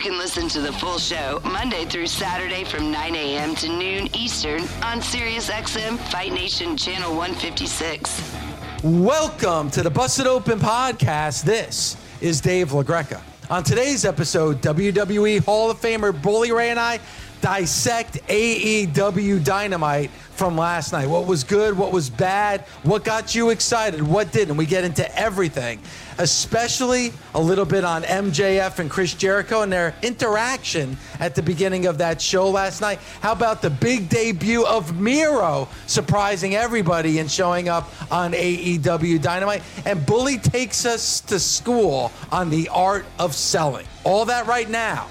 You can listen to the full show Monday through Saturday from 9 a.m. to noon Eastern on SiriusXM Fight Nation Channel 156. Welcome to the Busted Open Podcast. This is Dave LaGreca. On today's episode, WWE Hall of Famer Bully Ray and I dissect AEW Dynamite from last night. What was good, what was bad, what got you excited, what didn't. We get into everything, especially a little bit on MJF and Chris Jericho and their interaction at the beginning of that show last night. How about the big debut of Miro surprising everybody and showing up on AEW Dynamite? And Bully takes us to school on the art of selling. All that right now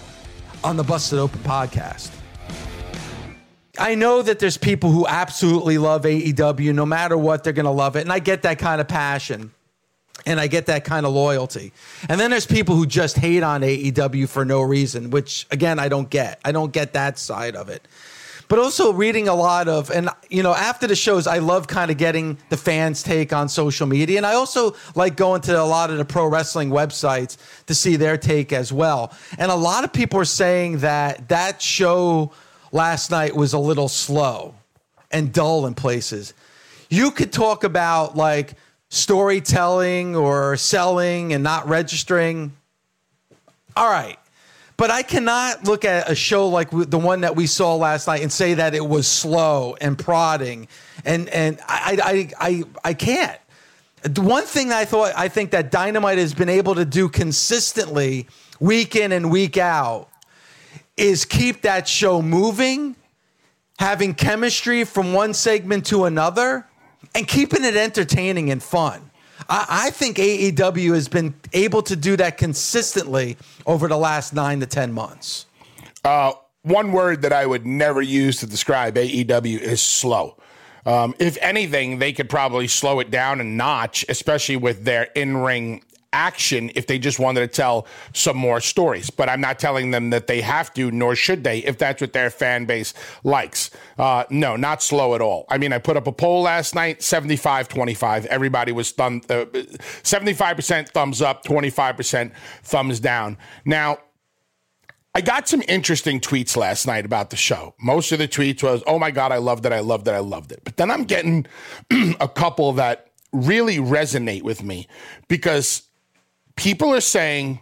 on the Busted Open podcast. I know that there's people who absolutely love AEW. No matter what, they're going to love it. And I get that kind of passion and I get that kind of loyalty. And then there's people who just hate on AEW for no reason, which again, I don't get. I don't get that side of it. But also reading a lot of, and you know, after the shows, I love kind of getting the fans' take on social media. And I also like going to a lot of the pro wrestling websites to see their take as well. And a lot of people are saying that that show last night was a little slow and dull in places. You could talk about like storytelling or selling and not registering. All right. But I cannot look at a show like the one that we saw last night and say that it was slow and prodding. And, and I, I, I, I can't. The one thing I thought, I think that Dynamite has been able to do consistently week in and week out is keep that show moving, having chemistry from one segment to another, and keeping it entertaining and fun. I, I think AEW has been able to do that consistently over the last nine to 10 months. Uh, one word that I would never use to describe AEW is slow. Um, if anything, they could probably slow it down a notch, especially with their in ring action if they just wanted to tell some more stories. But I'm not telling them that they have to, nor should they, if that's what their fan base likes. Uh, no, not slow at all. I mean, I put up a poll last night 75 25. Everybody was thumb, uh, 75% thumbs up, 25% thumbs down. Now, I got some interesting tweets last night about the show. Most of the tweets was, "Oh my god, I loved it, I loved it, I loved it." But then I'm getting a couple that really resonate with me because people are saying,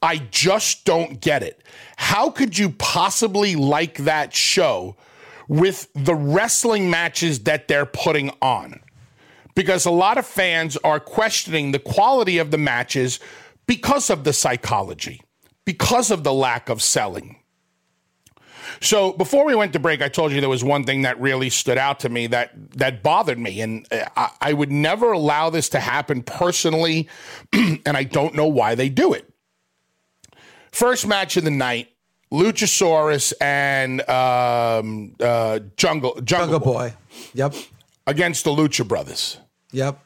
I just don't get it. How could you possibly like that show with the wrestling matches that they're putting on? Because a lot of fans are questioning the quality of the matches because of the psychology, because of the lack of selling. So before we went to break, I told you there was one thing that really stood out to me that that bothered me, and I, I would never allow this to happen personally, and I don't know why they do it. First match of the night, Luchasaurus and um, uh, Jungle Jungle, Jungle Boy. Boy. Yep. Against the Lucha Brothers. Yep.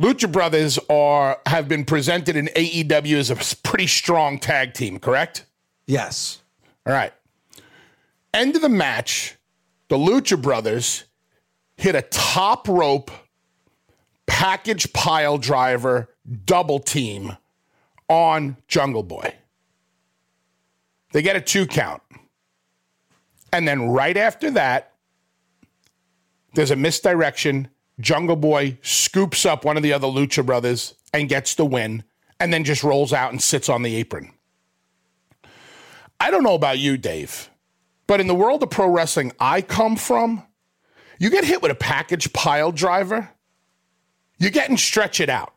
Lucha Brothers are have been presented in AEW as a pretty strong tag team, correct? Yes. All right. End of the match, the Lucha Brothers hit a top rope package pile driver double team on Jungle Boy. They get a two count. And then right after that, there's a misdirection. Jungle Boy scoops up one of the other Lucha brothers and gets the win, and then just rolls out and sits on the apron. I don't know about you, Dave. But in the world of pro wrestling I come from, you get hit with a package pile driver, you're getting stretch it out.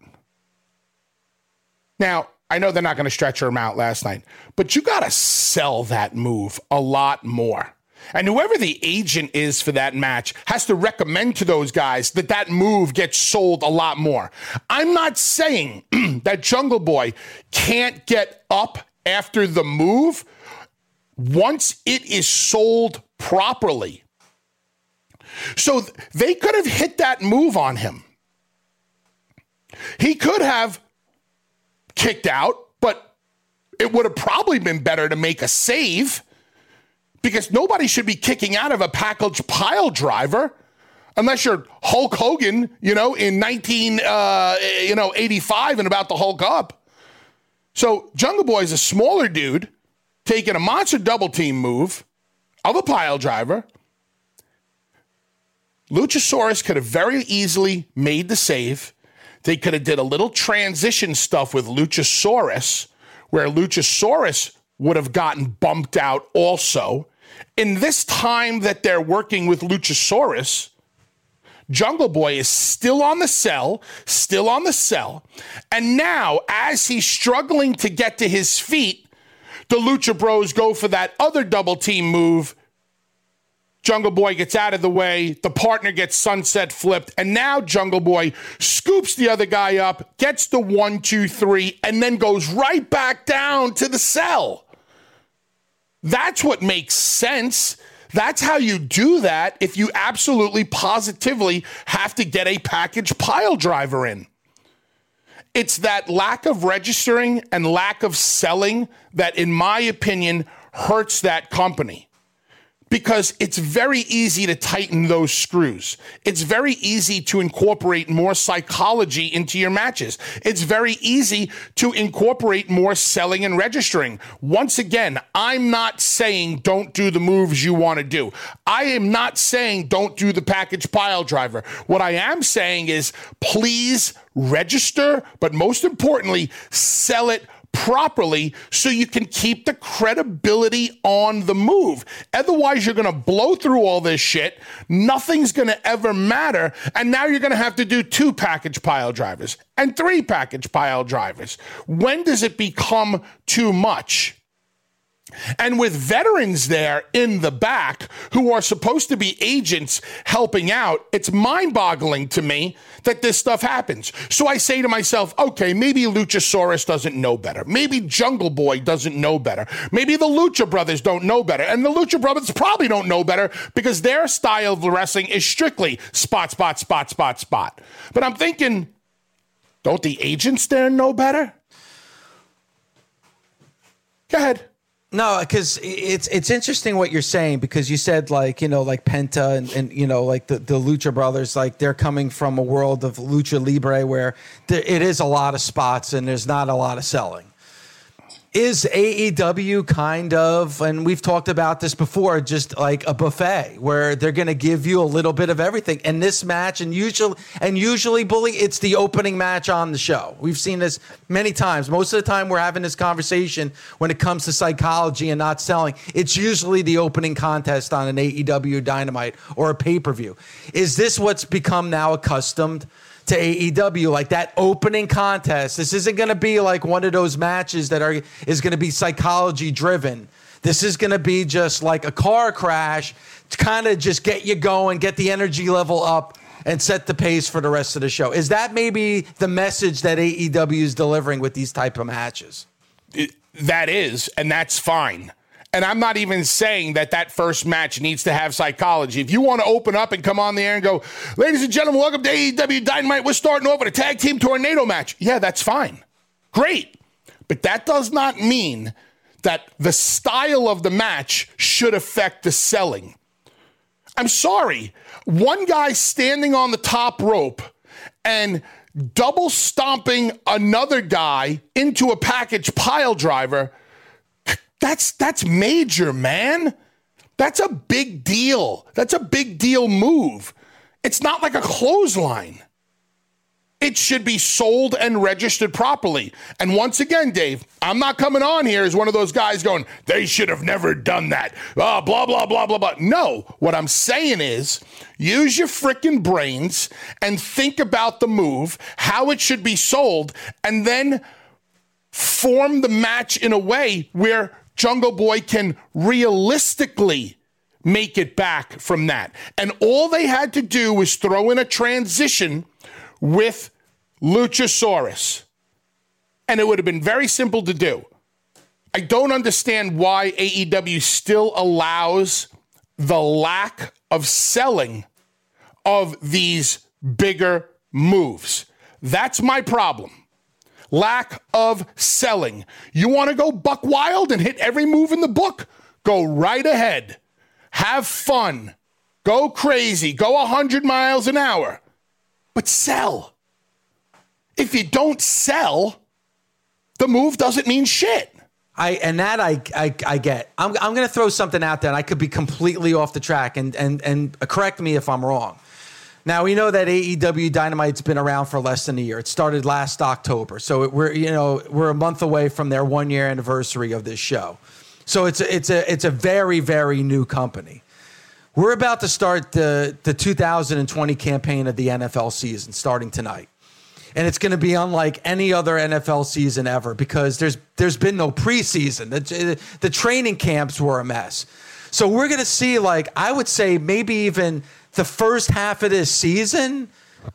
Now, I know they're not going to stretch him out last night, but you got to sell that move a lot more. And whoever the agent is for that match has to recommend to those guys that that move gets sold a lot more. I'm not saying that Jungle Boy can't get up after the move, once it is sold properly. So they could have hit that move on him. He could have kicked out, but it would have probably been better to make a save because nobody should be kicking out of a package pile driver unless you're Hulk Hogan, you know, in 19, uh, you know, 85 and about to Hulk up. So Jungle Boy is a smaller dude taking a monster double team move of a pile driver. Luchasaurus could have very easily made the save. They could have did a little transition stuff with Luchasaurus where Luchasaurus would have gotten bumped out also. In this time that they're working with Luchasaurus, Jungle Boy is still on the cell, still on the cell. And now, as he's struggling to get to his feet, the Lucha Bros go for that other double team move. Jungle Boy gets out of the way. The partner gets sunset flipped. And now Jungle Boy scoops the other guy up, gets the one, two, three, and then goes right back down to the cell. That's what makes sense. That's how you do that if you absolutely positively have to get a package pile driver in. It's that lack of registering and lack of selling that, in my opinion, hurts that company because it's very easy to tighten those screws. It's very easy to incorporate more psychology into your matches. It's very easy to incorporate more selling and registering. Once again, I'm not saying don't do the moves you want to do. I am not saying don't do the package pile driver. What I am saying is please register, but most importantly, sell it properly so you can keep the credibility on the move. Otherwise, you're going to blow through all this shit. Nothing's going to ever matter. And now you're going to have to do two package pile drivers and three package pile drivers. When does it become too much? And with veterans there in the back who are supposed to be agents helping out, it's mind boggling to me that this stuff happens. So I say to myself, okay, maybe Luchasaurus doesn't know better. Maybe Jungle Boy doesn't know better. Maybe the Lucha Brothers don't know better. And the Lucha Brothers probably don't know better because their style of wrestling is strictly spot, spot, spot, spot, spot. But I'm thinking, don't the agents there know better? Go ahead. No, because it's it's interesting what you're saying because you said like you know like Penta and, and you know like the, the Lucha Brothers like they're coming from a world of lucha libre where there, it is a lot of spots and there's not a lot of selling is AEW kind of, and we've talked about this before, just like a buffet where they're going to give you a little bit of everything. And this match, and usually, and usually, bully, it's the opening match on the show. We've seen this many times. Most of the time, we're having this conversation when it comes to psychology and not selling. It's usually the opening contest on an AEW Dynamite or a pay per view. Is this what's become now accustomed? To AEW, like that opening contest. This isn't going to be like one of those matches that are is going to be psychology driven. This is going to be just like a car crash to kind of just get you going, get the energy level up and set the pace for the rest of the show. Is that maybe the message that AEW is delivering with these type of matches? It, that is, and that's fine. And I'm not even saying that that first match needs to have psychology. If you want to open up and come on the air and go, ladies and gentlemen, welcome to AEW Dynamite. We're starting off with a tag team tornado match. Yeah, that's fine. Great. But that does not mean that the style of the match should affect the selling. I'm sorry. One guy standing on the top rope and double stomping another guy into a package pile driver that's that's major, man. That's a big deal. That's a big deal move. It's not like a clothesline. It should be sold and registered properly. And once again, Dave, I'm not coming on here as one of those guys going, they should have never done that. Oh, blah, blah, blah, blah, blah. No, what I'm saying is use your freaking brains and think about the move, how it should be sold, and then form the match in a way where Jungle Boy can realistically make it back from that. And all they had to do was throw in a transition with Luchasaurus. And it would have been very simple to do. I don't understand why AEW still allows the lack of selling of these bigger moves. That's my problem. Lack of selling. You want to go buck wild and hit every move in the book? Go right ahead. Have fun. Go crazy. Go 100 miles an hour. But sell. If you don't sell, the move doesn't mean shit. I and that I I, I get. I'm I'm going to throw something out there, and I could be completely off the track, and and and correct me if I'm wrong. Now we know that AEW Dynamite's been around for less than a year. It started last October, so it, we're you know we're a month away from their one year anniversary of this show. So it's a, it's a it's a very very new company. We're about to start the the 2020 campaign of the NFL season starting tonight and it's going to be unlike any other NFL season ever because there's there's been no preseason. The, the training camps were a mess. So we're going to see like I would say maybe even the first half of this season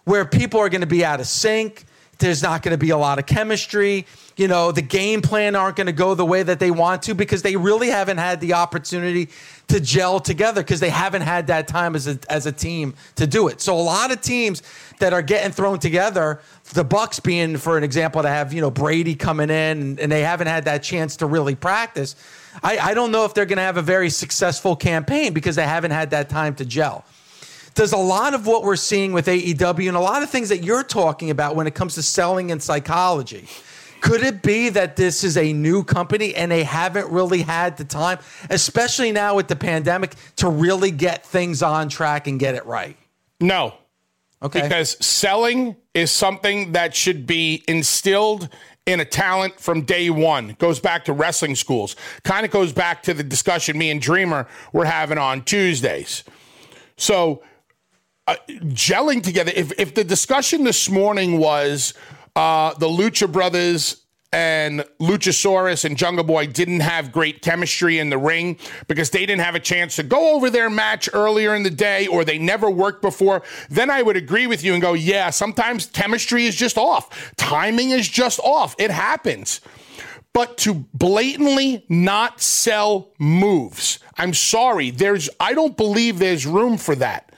where people are going to be out of sync. There's not going to be a lot of chemistry. You know, the game plan aren't going to go the way that they want to because they really haven't had the opportunity to gel together because they haven't had that time as a, as a team to do it. So a lot of teams that are getting thrown together, the Bucs being, for an example, to have you know Brady coming in and they haven't had that chance to really practice. I, I don't know if they're going to have a very successful campaign because they haven't had that time to gel. Does a lot of what we're seeing with AEW and a lot of things that you're talking about when it comes to selling and psychology could it be that this is a new company and they haven't really had the time, especially now with the pandemic, to really get things on track and get it right? No. Okay. Because selling is something that should be instilled in a talent from day one. Goes back to wrestling schools. Kind of goes back to the discussion me and Dreamer were having on Tuesdays. So, uh, gelling together. If, if the discussion this morning was uh, the Lucha Brothers and Luchasaurus and Jungle Boy didn't have great chemistry in the ring because they didn't have a chance to go over their match earlier in the day or they never worked before, then I would agree with you and go, yeah, sometimes chemistry is just off. Timing is just off. It happens. But to blatantly not sell moves, I'm sorry, there's I don't believe there's room for that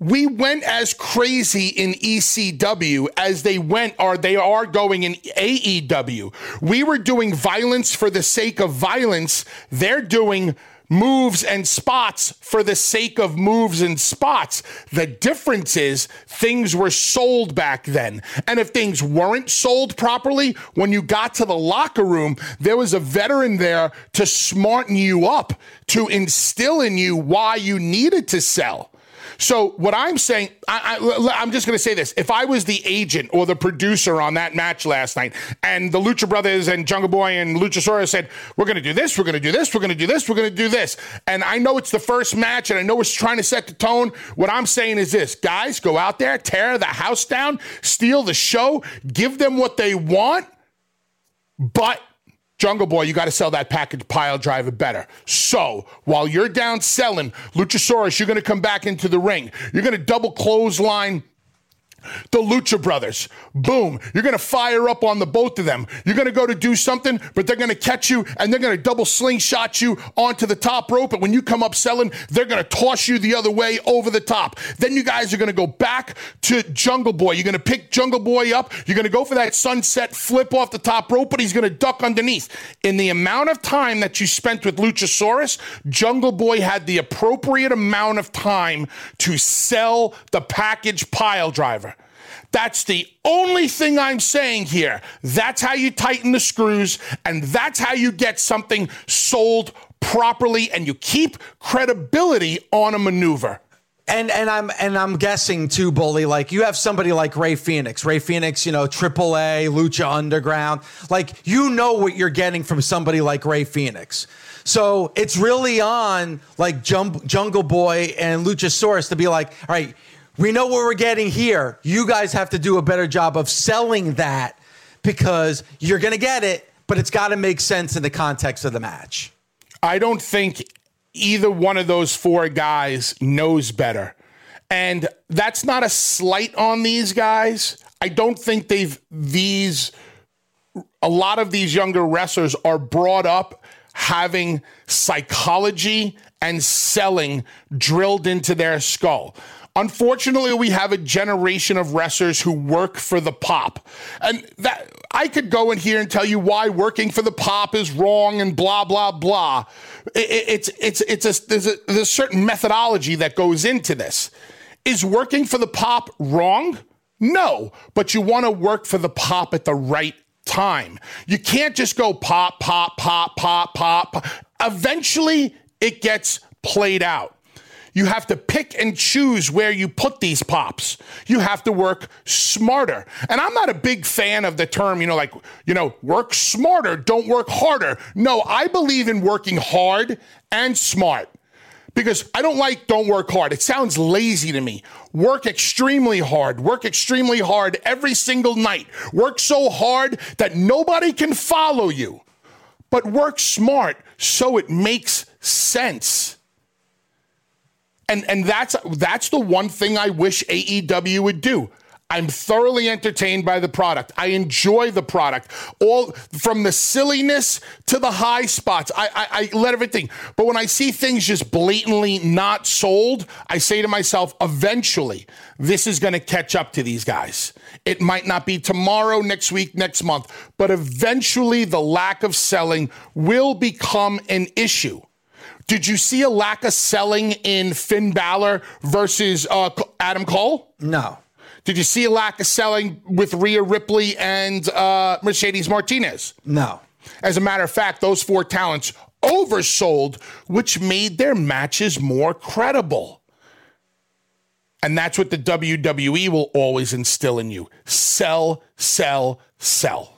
we went as crazy in ECW as they went or they are going in AEW. We were doing violence for the sake of violence. They're doing moves and spots for the sake of moves and spots. The difference is things were sold back then. And if things weren't sold properly, when you got to the locker room, there was a veteran there to smarten you up, to instill in you why you needed to sell. So what I'm saying, I, i'm just going to say this: if I was the agent or the producer on that match last night, and the Lucha Brothers and Jungle Boy and Luchasaurus said, "We're going to do this, we're going to do this, we're going to do this, we're going to do this," and I know it's the first match, and I know it's trying to set the tone. What I'm saying is this: guys, go out there, tear the house down, steal the show, give them what they want, but Jungle Boy, you got to sell that package pile driver better. So while you're down selling, Luchasaurus, you're going to come back into the ring. You're going to double clothesline the Lucha Brothers. Boom. You're going to fire up on the both of them. You're going to go to do something, but they're going to catch you and they're going to double slingshot you onto the top rope. And when you come up selling, they're going to toss you the other way over the top. Then you guys are going to go back to Jungle Boy. You're going to pick Jungle Boy up. You're going to go for that sunset flip off the top rope, but he's going to duck underneath. In the amount of time that you spent with Luchasaurus, Jungle Boy had the appropriate amount of time to sell the package pile driver. That's the only thing I'm saying here. That's how you tighten the screws, and that's how you get something sold properly and you keep credibility on a maneuver. And and I'm and I'm guessing too, Bully. Like you have somebody like Rey Fenix, Rey Fenix, you know, AAA, Lucha Underground. Like you know what you're getting from somebody like Rey Fenix. So it's really on like Jungle Boy and Luchasaurus to be like, all right, we know what we're getting here. You guys have to do a better job of selling that because you're going to get it, but it's got to make sense in the context of the match. I don't think either one of those four guys knows better. And that's not a slight on these guys. I don't think they've these a lot of these younger wrestlers are brought up having psychology and selling drilled into their skull. Unfortunately, we have a generation of wrestlers who work for the pop. And that I could go in here and tell you why working for the pop is wrong and blah blah blah. It, it's it's it's a there's, a there's a certain methodology that goes into this. Is working for the pop wrong? No, but you want to work for the pop at the right time. You can't just go pop, pop, pop, pop, pop. Eventually, it gets played out. You have to pick and choose where you put these pops. You have to work smarter. And I'm not a big fan of the term, you know, like, you know, work smarter, don't work harder. No, I believe in working hard and smart because I don't like don't work hard. It sounds lazy to me. Work extremely hard. Work extremely hard every single night. Work so hard that nobody can follow you. But work smart so it makes sense. And and that's that's the one thing I wish AEW would do. I'm thoroughly entertained by the product. I enjoy the product, all from the silliness to the high spots. I, I, I, let everything. But when I see things just blatantly not sold, I say to myself, eventually, this is going to catch up to these guys. It might not be tomorrow, next week, next month, but eventually the lack of selling will become an issue. Did you see a lack of selling in Finn Balor versus uh, Adam Cole? No. Did you see a lack of selling with Rhea Ripley and uh, Mercedes Martinez? No. As a matter of fact, those four talents oversold, which made their matches more credible. And that's what the WWE will always instill in you sell, sell, sell.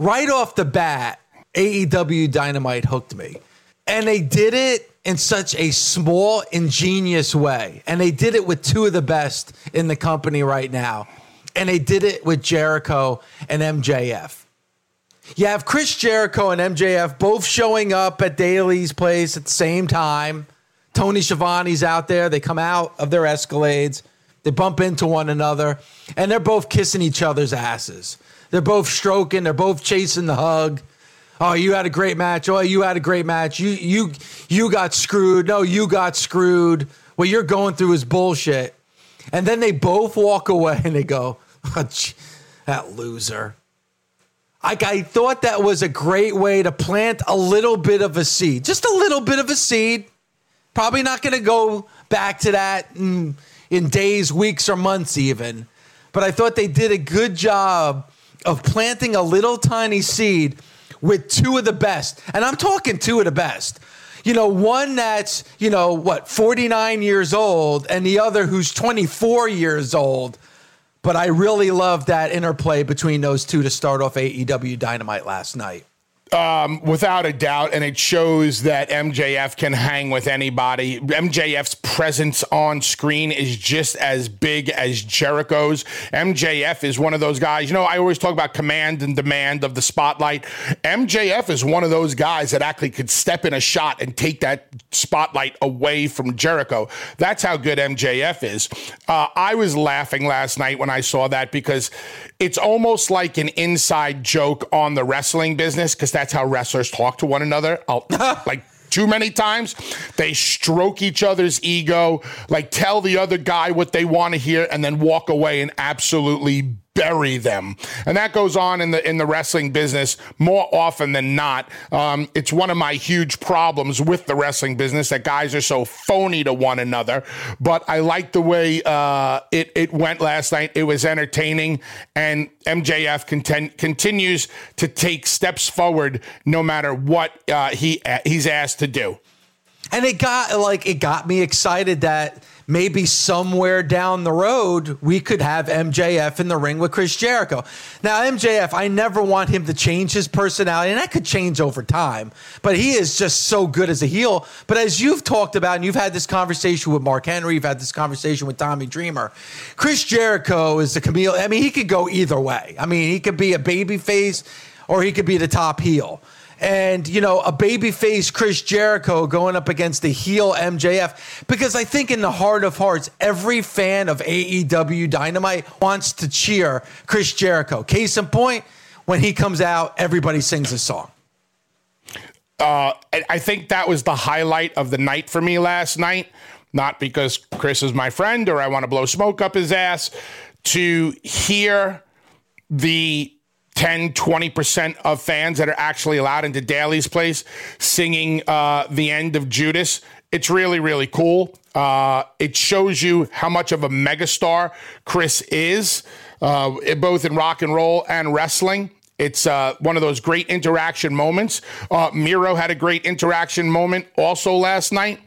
right off the bat, AEW Dynamite hooked me. And they did it in such a small, ingenious way. And they did it with two of the best in the company right now. And they did it with Jericho and MJF. You have Chris Jericho and MJF both showing up at Daily's place at the same time. Tony Schiavone's out there. They come out of their Escalades. They bump into one another, and they're both kissing each other's asses. They're both stroking. They're both chasing the hug. Oh, you had a great match. Oh, you had a great match. You you you got screwed. No, you got screwed. What you're going through is bullshit. And then they both walk away and they go, oh, that loser. Like I thought that was a great way to plant a little bit of a seed, just a little bit of a seed. Probably not going to go back to that in days, weeks, or months, even. But I thought they did a good job of planting a little tiny seed with two of the best. And I'm talking two of the best. You know, one that's, you know, what, 49 years old, and the other who's 24 years old. But I really love that interplay between those two to start off AEW Dynamite last night. Um, without a doubt, and it shows that MJF can hang with anybody. MJF's presence on screen is just as big as Jericho's. MJF is one of those guys. You know, I always talk about command and demand of the spotlight. MJF is one of those guys that actually could step in a shot and take that spotlight away from Jericho. That's how good MJF is. Uh, I was laughing last night when I saw that because it's almost like an inside joke on the wrestling business because that's how wrestlers talk to one another. Oh, like too many times they stroke each other's ego, like tell the other guy what they want to hear, and then walk away and absolutely bury them. And that goes on in the in the wrestling business more often than not. Um, it's one of my huge problems with the wrestling business that guys are so phony to one another. But I like the way uh, it it went last night. It was entertaining, and MJF content, continues to take steps forward no matter what uh, he he's asked to do. And it got like it got me excited that maybe somewhere down the road we could have MJF in the ring with Chris Jericho. Now MJF, I never want him to change his personality, and that could change over time. But he is just so good as a heel. But as you've talked about, and you've had this conversation with Mark Henry, you've had this conversation with Tommy Dreamer. Chris Jericho is the chameleon. I mean, he could go either way. I mean, he could be a baby face or he could be the top heel and you know a babyface Chris Jericho going up against the heel MJF because I think in the heart of hearts every fan of AEW Dynamite wants to cheer Chris Jericho. Case in point, when he comes out, everybody sings a song. Uh, I think that was the highlight of the night for me last night. Not because Chris is my friend or I want to blow smoke up his ass. To hear the 10, 20% of fans that are actually allowed into Daily's place singing uh, the end of Judas. It's really, really cool. Uh, it shows you how much of a megastar Chris is, uh, both in rock and roll and wrestling. It's uh, one of those great interaction moments. Uh, Miro had a great interaction moment also last night.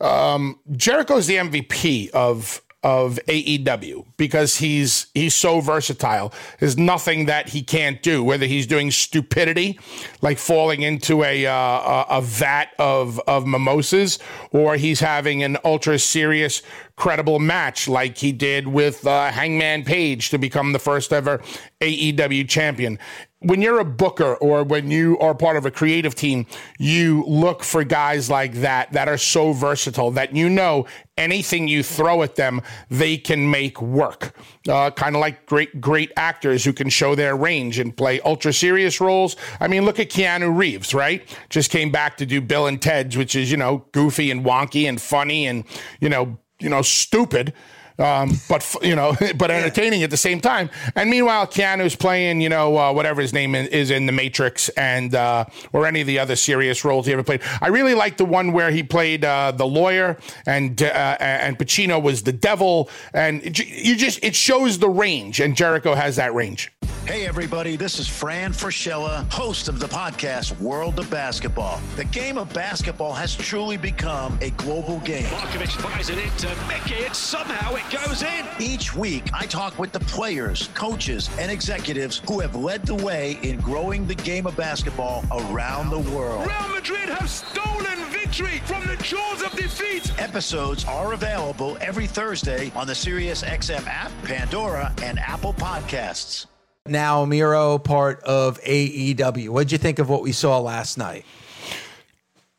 Um, Jericho's the MVP of of AEW because he's he's so versatile. There's nothing that he can't do. Whether he's doing stupidity, like falling into a uh, a, vat of of mimosas, or he's having an ultra serious, credible match like he did with uh, Hangman Page to become the first ever AEW champion when you're a booker or when you are part of a creative team, you look for guys like that that are so versatile that you know anything you throw at them, they can make work. Uh, kind of like great, great actors who can show their range and play ultra serious roles. I mean, look at Keanu Reeves, right? Just came back to do Bill and Ted's, which is, you know, goofy and wonky and funny and, you know, you know, stupid um, but you know, but entertaining at the same time. And meanwhile, Keanu's playing, you know, uh, whatever his name is in The Matrix and uh, or any of the other serious roles he ever played. I really like the one where he played uh, the lawyer and uh, and Pacino was the devil, and you just it shows the range, and Jericho has that range. Hey, everybody, this is Fran Fraschilla, host of the podcast World of Basketball. The game of basketball has truly become a global game. Markovic fires it into Mickey, and somehow it goes in. Each week, I talk with the players, coaches, and executives who have led the way in growing the game of basketball around the world. Real Madrid have stolen victory from the jaws of defeat. Episodes are available every Thursday on the SiriusXM app, Pandora, and Apple Podcasts now Miro part of AEW. What'd you think of what we saw last night?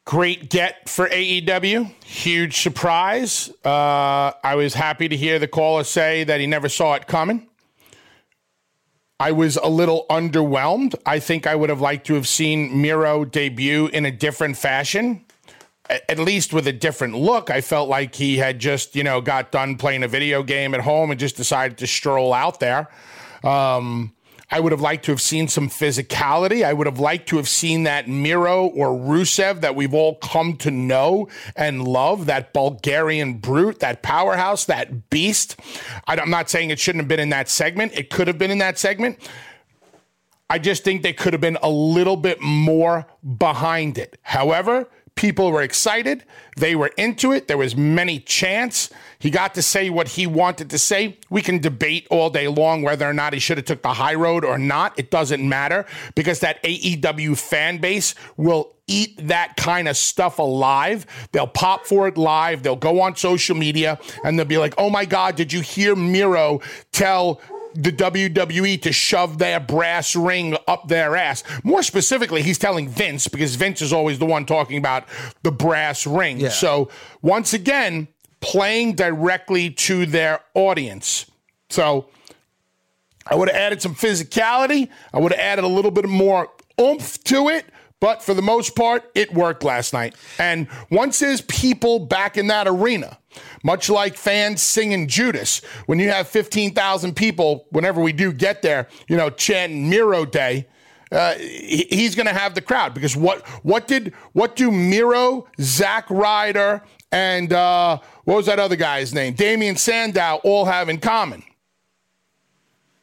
Great get for AEW. Huge surprise. Uh, I was happy to hear the caller say that he never saw it coming. I was a little underwhelmed. I think I would have liked to have seen Miro debut in a different fashion, at least with a different look. I felt like he had just, you know, got done playing a video game at home and just decided to stroll out there. Um, I would have liked to have seen some physicality. I would have liked to have seen that Miro or Rusev that we've all come to know and love, that Bulgarian brute, that powerhouse, that beast. I'm not saying it shouldn't have been in that segment. It could have been in that segment. I just think they could have been a little bit more behind it. However, People were excited. They were into it. There was many chants. He got to say what he wanted to say. We can debate all day long whether or not he should have took the high road or not. It doesn't matter because that AEW fan base will eat that kind of stuff alive. They'll pop for it live. They'll go on social media and they'll be like, "Oh my god, did you hear Miro tell the WWE to shove their brass ring up their ass. More specifically, he's telling Vince because Vince is always the one talking about the brass ring. Yeah. So, once again, playing directly to their audience. So, I would have added some physicality. I would have added a little bit more oomph to it. But for the most part, it worked last night. And once there's people back in that arena, much like fans singing Judas, when you have 15,000 people, whenever we do get there, you know, chanting Miro Day, uh, he's going to have the crowd because what what did what do Miro, Zack Ryder, and uh, what was that other guy's name? Damien Sandow all have in common?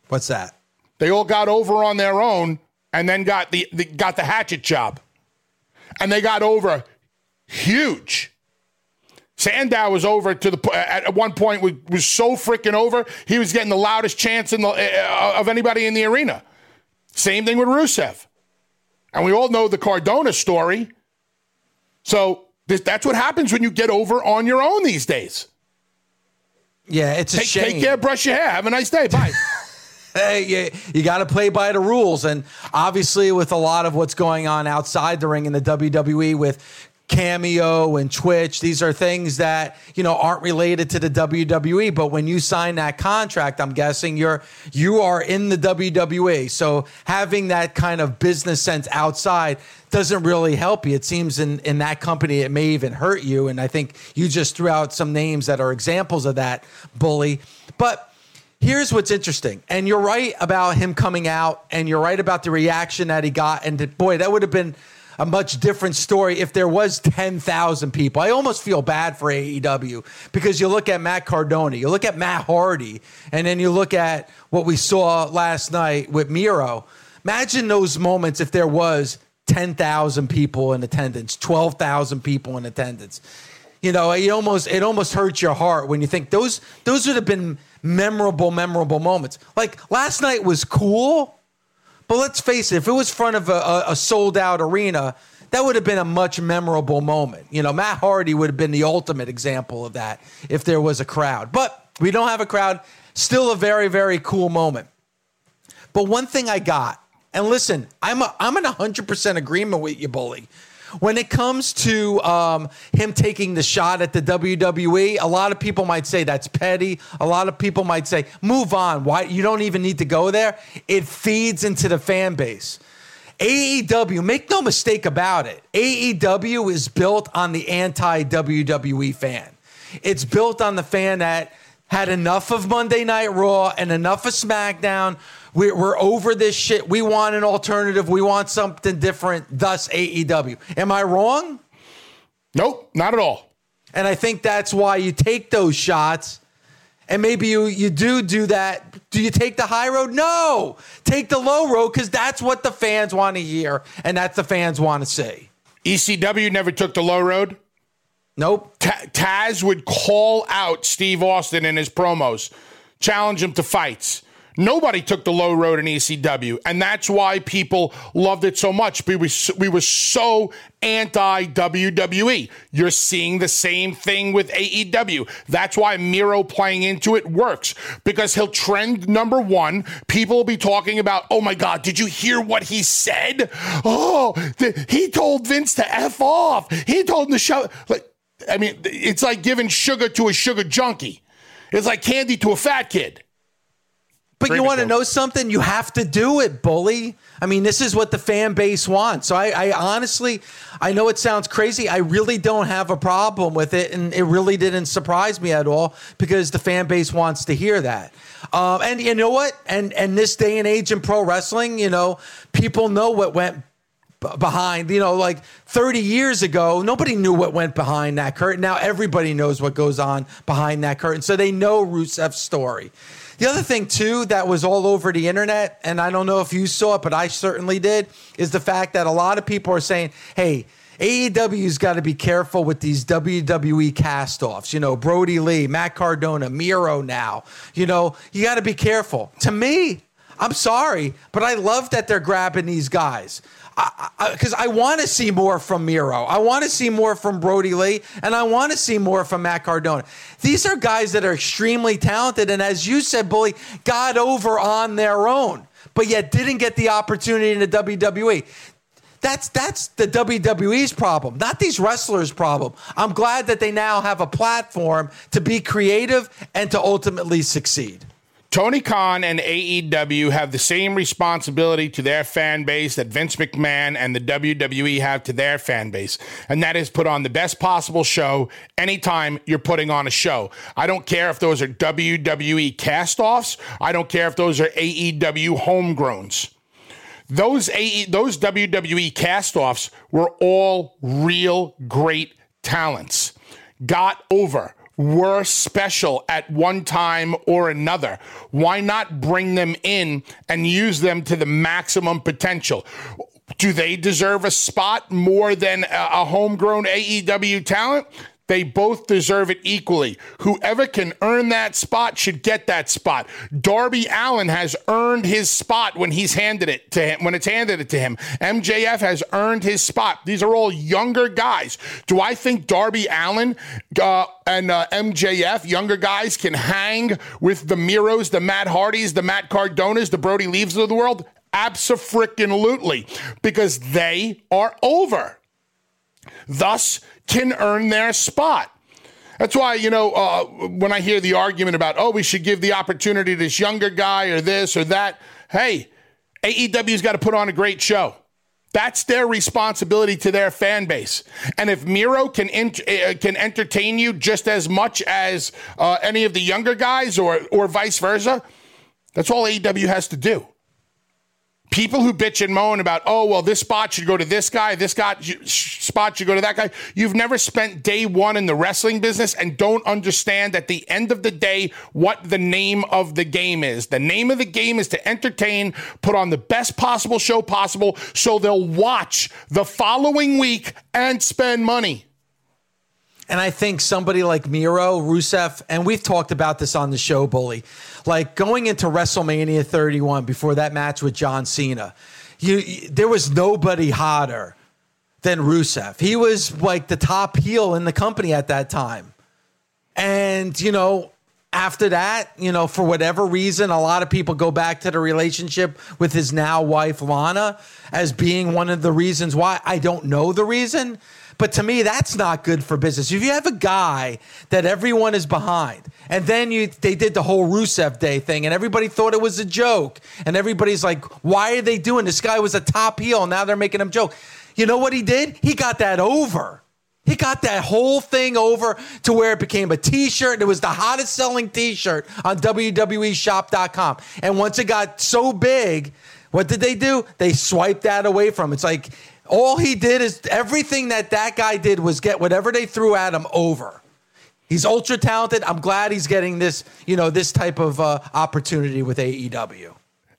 What's that? They all got over on their own and then got the, the got the hatchet job, and they got over huge Sandow was over to the at one point was, was so freaking over. He was getting the loudest chants in the, uh, of anybody in the arena. Same thing with Rusev, and we all know the Cardona story. So this, that's what happens when you get over on your own these days. Yeah, it's a take, shame. Take care, brush your hair. Have a nice day. Bye. hey, you, you got to play by the rules. And obviously, with a lot of what's going on outside the ring in the WWE with Cameo and Twitch, these are things that, you know, aren't related to the WWE. But when you sign that contract, I'm guessing you're you are in the WWE. So having that kind of business sense outside doesn't really help you. It seems in, in that company it may even hurt you. And I think you just threw out some names that are examples of that bully. But here's what's interesting. And you're right about him coming out, and you're right about the reaction that he got. And boy, that would have been a much different story if there was 10,000 people. I almost feel bad for AEW because you look at Matt Cardona, you look at Matt Hardy, and then you look at what we saw last night with Miro. Imagine those moments if there was 10,000 people in attendance, 12,000 people in attendance. You know, it almost it almost hurts your heart when you think those those would have been memorable memorable moments. Like last night was cool, but let's face it, if it was front of a, a sold out arena, that would have been a much memorable moment. You know, Matt Hardy would have been the ultimate example of that if there was a crowd. But we don't have a crowd. Still a very, very cool moment. But one thing I got, and listen, I'm a, I'm in 100% agreement with you, Bully. When it comes to um, him taking the shot at the WWE, a lot of people might say that's petty. A lot of people might say, move on. Why you don't even need to go there? It feeds into the fan base. AEW, make no mistake about it. AEW is built on the anti WWE fan. It's built on the fan that had enough of Monday Night Raw and enough of SmackDown we're, we're over this shit. We want an alternative. We want something different. Thus, AEW. Am I wrong? Nope, not at all. And I think that's why you take those shots. And maybe you you do do that. Do you take the high road? No, take the low road because that's what the fans want to hear, and that's the fans want to see. ECW never took the low road. Nope. Taz would call out Steve Austin in his promos, challenge him to fights. Nobody took the low road in ECW, and that's why people loved it so much. We were, we were so anti WWE. You're seeing the same thing with AEW. That's why Miro playing into it works because he'll trend number one. People will be talking about, oh my God, did you hear what he said? Oh, he told Vince to F off. He told him to show. Like, I mean, it's like giving sugar to a sugar junkie. It's like candy to a fat kid. But you want to know something? You have to do it, bully. I mean, this is what the fan base wants. So I, I, honestly, I know it sounds crazy. I really don't have a problem with it, and it really didn't surprise me at all because the fan base wants to hear that. Um, and you know what? And and this day and age in pro wrestling, you know, people know what went behind, you know, like 30 years ago, nobody knew what went behind that curtain. Now everybody knows what goes on behind that curtain. So they know Rusev's story. The other thing, too, that was all over the internet, and I don't know if you saw it, but I certainly did, is the fact that a lot of people are saying, hey, AEW's got to be careful with these WWE castoffs. You know, Brodie Lee, Matt Cardona, Miro now. You know, you got to be careful. To me, I'm sorry, but I love that they're grabbing these guys because I, I, I want to see more from Miro. I want to see more from Brodie Lee, and I want to see more from Matt Cardona. These are guys that are extremely talented, and as you said, Bully, got over on their own, but yet didn't get the opportunity in the WWE. That's that's the WWE's problem, not these wrestlers' problem. I'm glad that they now have a platform to be creative and to ultimately succeed. Tony Khan and AEW have the same responsibility to their fan base that Vince McMahon and the WWE have to their fan base, and that is put on the best possible show anytime you're putting on a show. I don't care if those are WWE castoffs. I don't care if those are AEW homegrowns. Those AE, those WWE castoffs were all real great talents. Got over were special at one time or another. Why not bring them in and use them to the maximum potential? Do they deserve a spot more than a homegrown AEW talent? They both deserve it equally. Whoever can earn that spot should get that spot. Darby Allin has earned his spot when he's handed it to him, when it's handed it to him. MJF has earned his spot. These are all younger guys. Do I think Darby Allin uh, and uh, MJF, younger guys, can hang with the Miros, the Matt Hardys, the Matt Cardonas, the Brodie Lees of the world? Absolutely, because they are over. Thus, can earn their spot. That's why, you know, uh, when I hear the argument about, oh, we should give the opportunity to this younger guy or this or that, hey, AEW's got to put on a great show. That's their responsibility to their fan base. And if Miro can uh, can entertain you just as much as uh, any of the younger guys or or vice versa, that's all AEW has to do people who bitch and moan about, oh, well, this spot should go to this guy, this guy, spot should go to that guy. You've never spent day one in the wrestling business and don't understand at the end of the day what the name of the game is. The name of the game is to entertain, put on the best possible show possible so they'll watch the following week and spend money. And I think somebody like Miro, Rusev, and we've talked about this on the show, Bully, like going into WrestleMania 31 before that match with John Cena, you, there was nobody hotter than Rusev. He was like the top heel in the company at that time. And, you know, after that, you know, for whatever reason, a lot of people go back to the relationship with his now wife, Lana, as being one of the reasons why. I don't know the reason. But to me, that's not good for business. If you have a guy that everyone is behind, and then you they did the whole Rusev Day thing, and everybody thought it was a joke, and everybody's like, "Why are they doing this? Guy was a top heel, and now they're making him joke." You know what he did? He got that over. He got that whole thing over to where it became a t-shirt. It was the hottest selling t-shirt on WWEshop.com. And once it got so big, what did they do? They swiped that away from. It's like all he did is everything that that guy did was get whatever they threw at him over. He's ultra talented. I'm glad he's getting this, you know, this type of uh, opportunity with AEW.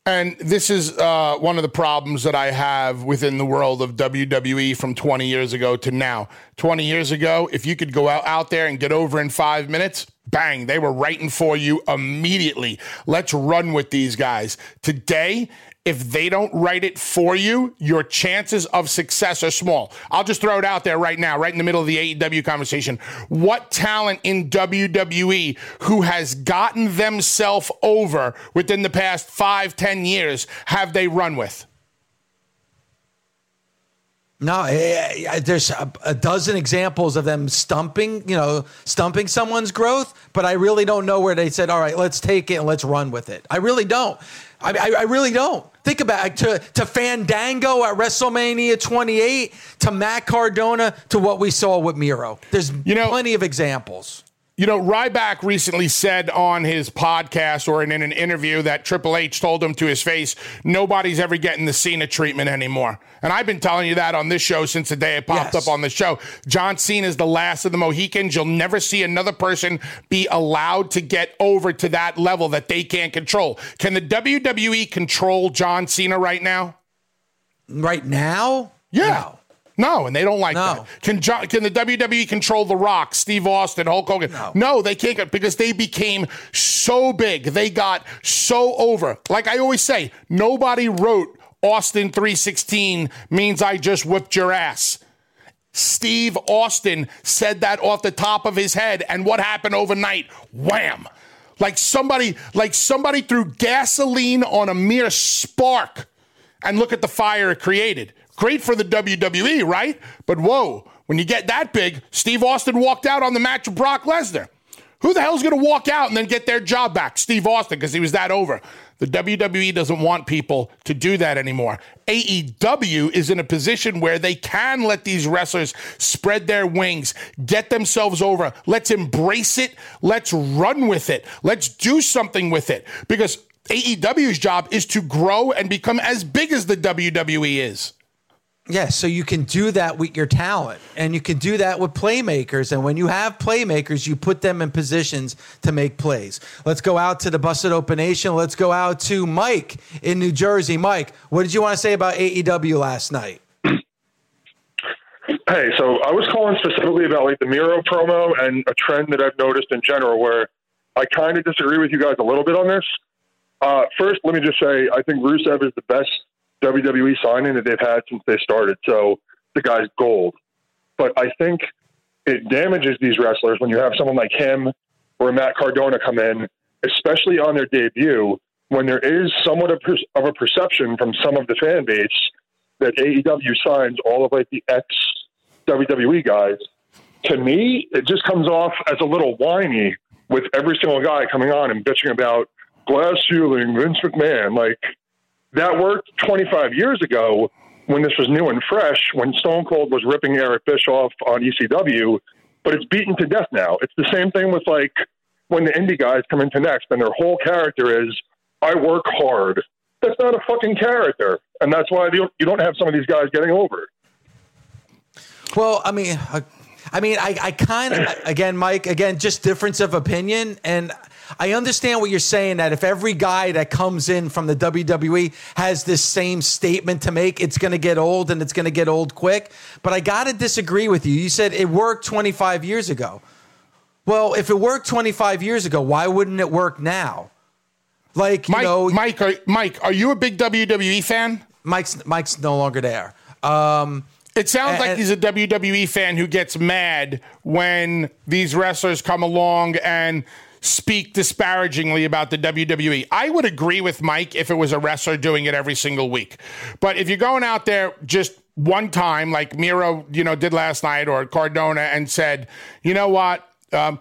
And this is uh, one of the problems that I have within the world of WWE from 20 years ago to now. 20 years ago, if you could go out, out there and get over in five minutes, bang, they were writing for you immediately. Let's run with these guys. Today, if they don't write it for you, your chances of success are small. I'll just throw it out there right now, right in the middle of the AEW conversation. What talent in WWE who has gotten themselves over within the past five, ten years have they run with? No, there's a, dozen examples of them stumping, you know, stumping someone's growth, but I really don't know where they said, "All right, let's take it and let's run with it." I really don't. I, I, I really don't. Think about it. To, to Fandango at WrestleMania 28, to Matt Cardona, to what we saw with Miro. There's you know, plenty of examples. You know, Ryback recently said on his podcast or in, in, an interview that Triple H told him to his face, nobody's ever getting the Cena treatment anymore. And I've been telling you that on this show since the day it popped yes. up on the show. John Cena is the last of the Mohicans. You'll never see another person be allowed to get over to that level that they can't control. Can the WWE control John Cena right now? Right now? Yeah. No. No, and they don't like no. that. Can can the WWE control The Rock, Steve Austin, Hulk Hogan? No, no they can't because they became so big. They got so over. Like I always say, nobody wrote Austin 316 means I just whipped your ass. Steve Austin said that off the top of his head, and what happened overnight? Wham! Like somebody, like somebody threw gasoline on a mere spark, and look at the fire it created. Great for the WWE, right? But whoa, when you get that big, Steve Austin walked out on the match with Brock Lesnar. Who the hell's going to walk out and then get their job back? Steve Austin, because he was that over. The WWE doesn't want people to do that anymore. AEW is in a position where they can let these wrestlers spread their wings, get themselves over. Let's embrace it. Let's run with it. Let's do something with it. Because AEW's job is to grow and become as big as the WWE is. Yeah, so you can do that with your talent and you can do that with playmakers. And when you have playmakers, you put them in positions to make plays. Let's go out to the Busted Open Nation. Let's go out to Mike in New Jersey. Mike, what did you want to say about AEW last night? Hey, so I was calling specifically about like the Miro promo and a trend that I've noticed in general where I kind of disagree with you guys a little bit on this. Uh, first, let me just say I think Rusev is the best WWE signing that they've had since they started. So the guy's gold. But I think it damages these wrestlers when you have someone like him or Matt Cardona come in, especially on their debut, when there is somewhat of a perception from some of the fan base that AEW signs all of like the ex WWE guys. To me, it just comes off as a little whiny with every single guy coming on and bitching about glass ceiling, Vince McMahon. Like that worked 25 years ago when this was new and fresh, when Stone Cold was ripping Eric Bischoff on ECW, but it's beaten to death now. It's the same thing with like when the indie guys come into NXT and their whole character is, I work hard. That's not a fucking character. And that's why you don't have some of these guys getting over. Well, I mean, uh, I mean, I, I kind of, again, Mike, again, just difference of opinion. And I understand what you're saying that if every guy that comes in from the WWE has this same statement to make, it's going to get old and it's going to get old quick. But I got to disagree with you. You said it worked 25 years ago. Well, if it worked 25 years ago, why wouldn't it work now? Like, Mike, you know, Mike, are, Mike, are you a big WWE fan? Mike's Mike's no longer there. Um, it sounds and, like he's a WWE fan who gets mad when these wrestlers come along and speak disparagingly about the WWE. I would agree with Mike if it was a wrestler doing it every single week. But if you're going out there just one time, like Miro, you know, did last night, or Cardona, and said, you know what, um,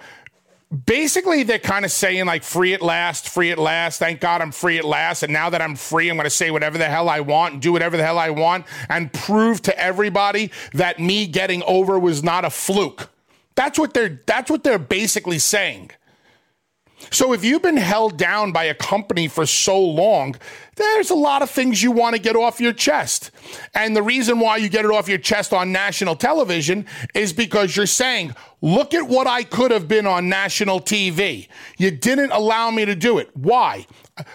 basically they're kind of saying like free at last free at last. Thank god i'm free at last. And now that i'm free i'm going to say whatever the hell i want and do whatever the hell i want and prove to everybody that me getting over was not a fluke. That's what they're that's what they're basically saying so if you've been held down by a company for so long, there's a lot of things you want to get off your chest. And the reason why you get it off your chest on national television is because you're saying, look at what I could have been on national TV. You didn't allow me to do it. Why?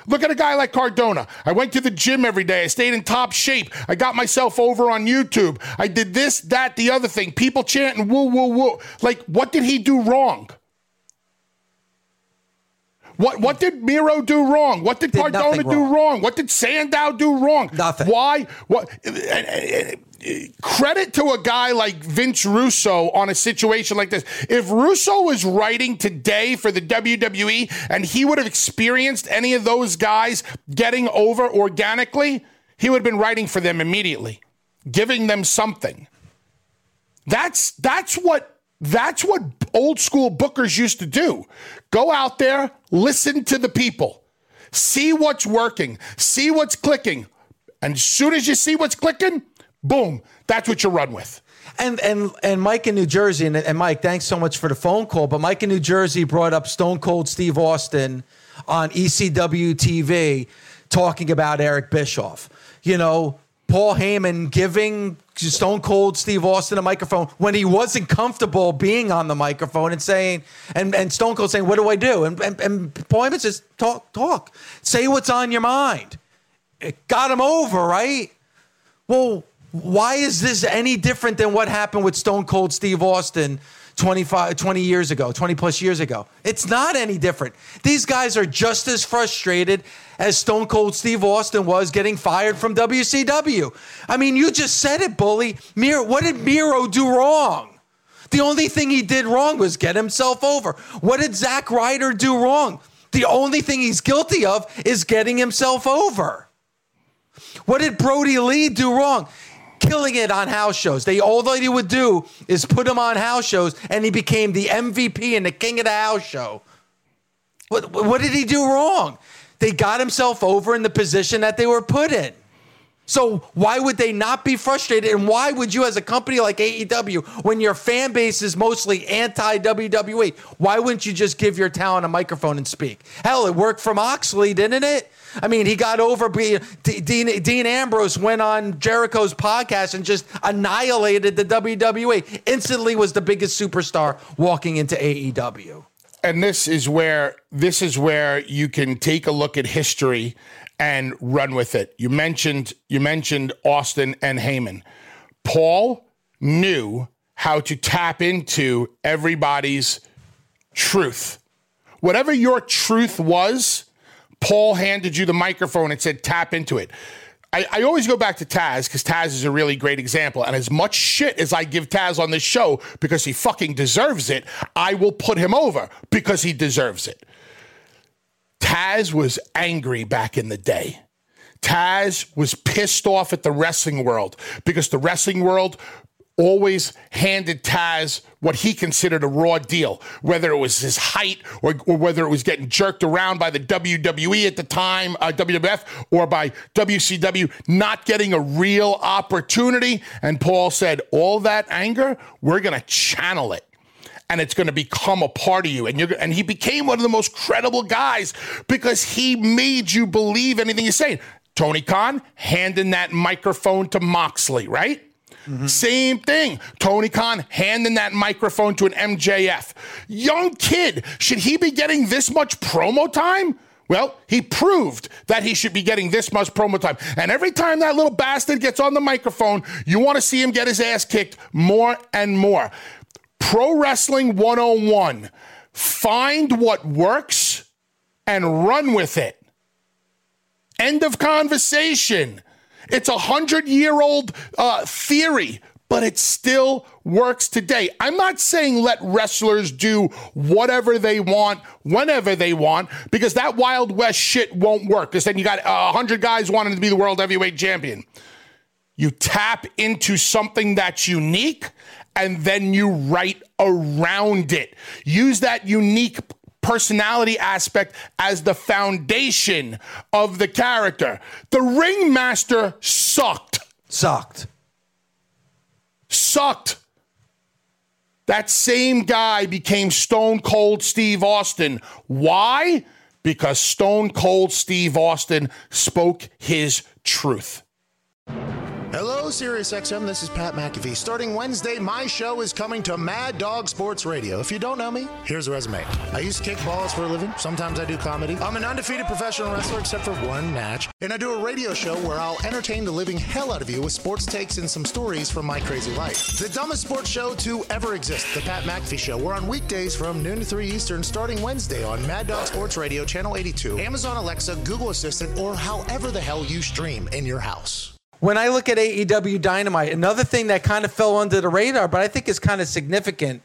Look at a guy like Cardona. I went to the gym every day. I stayed in top shape. I got myself over on YouTube. I did this, that, the other thing. People chanting woo, woo, woo. Like, what did he do wrong? What what did Miro do wrong? What did, did Cardona do wrong. What did Sandow do wrong? Nothing. Why? What? Credit to a guy like Vince Russo on a situation like this. If Russo was writing today for the WWE and he would have experienced any of those guys getting over organically, he would have been writing for them immediately, giving them something. That's that's what that's what old school bookers used to do. Go out there, listen to the people, see what's working, see what's clicking. And as soon as you see what's clicking, boom, that's what you run with. And and and Mike in New Jersey, and, and Mike, thanks so much for the phone call. But Mike in New Jersey brought up Stone Cold Steve Austin on ECW TV talking about Eric Bischoff. You know, Paul Heyman giving Stone Cold Steve Austin a microphone when he wasn't comfortable being on the microphone and saying, and, and Stone Cold saying, What do I do? And, and, and Paul Heyman says, Talk, talk. Say what's on your mind. It got him over, right? Well, why is this any different than what happened with Stone Cold Steve Austin 25, 20 years ago, 20 plus years ago. It's not any different. These guys are just as frustrated as Stone Cold Steve Austin was getting fired from WCW. I mean, you just said it, Bully. Miro, what did Miro do wrong? The only thing he did wrong was get himself over. What did Zack Ryder do wrong? The only thing he's guilty of is getting himself over. What did Brodie Lee do wrong? Killing it on house shows. They all that he would do is put him on house shows, and he became the MVP and the king of the house show. What, what did he do wrong? They got himself over in the position that they were put in. So why would they not be frustrated? And why would you, as a company like AEW, when your fan base is mostly anti WWE, why wouldn't you just give your talent a microphone and speak? Hell, it worked for Moxley, didn't it? I mean, he got over. Dean, Dean Ambrose went on Jericho's podcast and just annihilated the WWE. Instantly, was the biggest superstar walking into AEW. And this is where this is where you can take a look at history and run with it. You mentioned you mentioned Austin and Heyman. Paul knew how to tap into everybody's truth. Whatever your truth was, Paul handed you the microphone and said, tap into it. I, I always go back to Taz because Taz is a really great example. And as much shit as I give Taz on this show because he fucking deserves it, I will put him over because he deserves it. Taz was angry back in the day. Taz was pissed off at the wrestling world because the wrestling world always handed Taz what he considered a raw deal, whether it was his height or, or whether it was getting jerked around by the WWE at the time, uh, WWF, or by WCW, not getting a real opportunity. And Paul said, All that anger, we're going to channel it. And it's going to become a part of you. And, you're, and he became one of the most credible guys because he made you believe anything he's saying. Tony Khan handing that microphone to Moxley, right? Mm-hmm. Same thing. Tony Khan handing that microphone to an MJF. Young kid, should he be getting this much promo time? Well, he proved that he should be getting this much promo time. And every time that little bastard gets on the microphone, you want to see him get his ass kicked more and more. Pro Wrestling 101 find what works and run with it. End of conversation. It's a hundred year old uh, theory, but it still works today. I'm not saying let wrestlers do whatever they want, whenever they want, because that Wild West shit won't work. Because then you got a hundred guys wanting to be the world heavyweight champion. You tap into something that's unique and then you write around it. Use that unique personality aspect as the foundation of the character. The ringmaster sucked. Sucked. Sucked. That same guy became Stone Cold Steve Austin. Why? Because Stone Cold Steve Austin spoke his truth. Hello, SiriusXM. This is Pat McAfee. Starting Wednesday, my show is coming to Mad Dog Sports Radio. If you don't know me, here's a resume. I used to kick balls for a living. Sometimes I do comedy. I'm an undefeated professional wrestler, except for one match. And I do a radio show where I'll entertain the living hell out of you with sports takes and some stories from my crazy life. The dumbest sports show to ever exist, The Pat McAfee Show. We're on weekdays from noon to 3 Eastern, starting Wednesday on Mad Dog Sports Radio, Channel 82, Amazon Alexa, Google Assistant, or however the hell you stream in your house when I look at AEW Dynamite, another thing that kind of fell under the radar, but I think is kind of significant,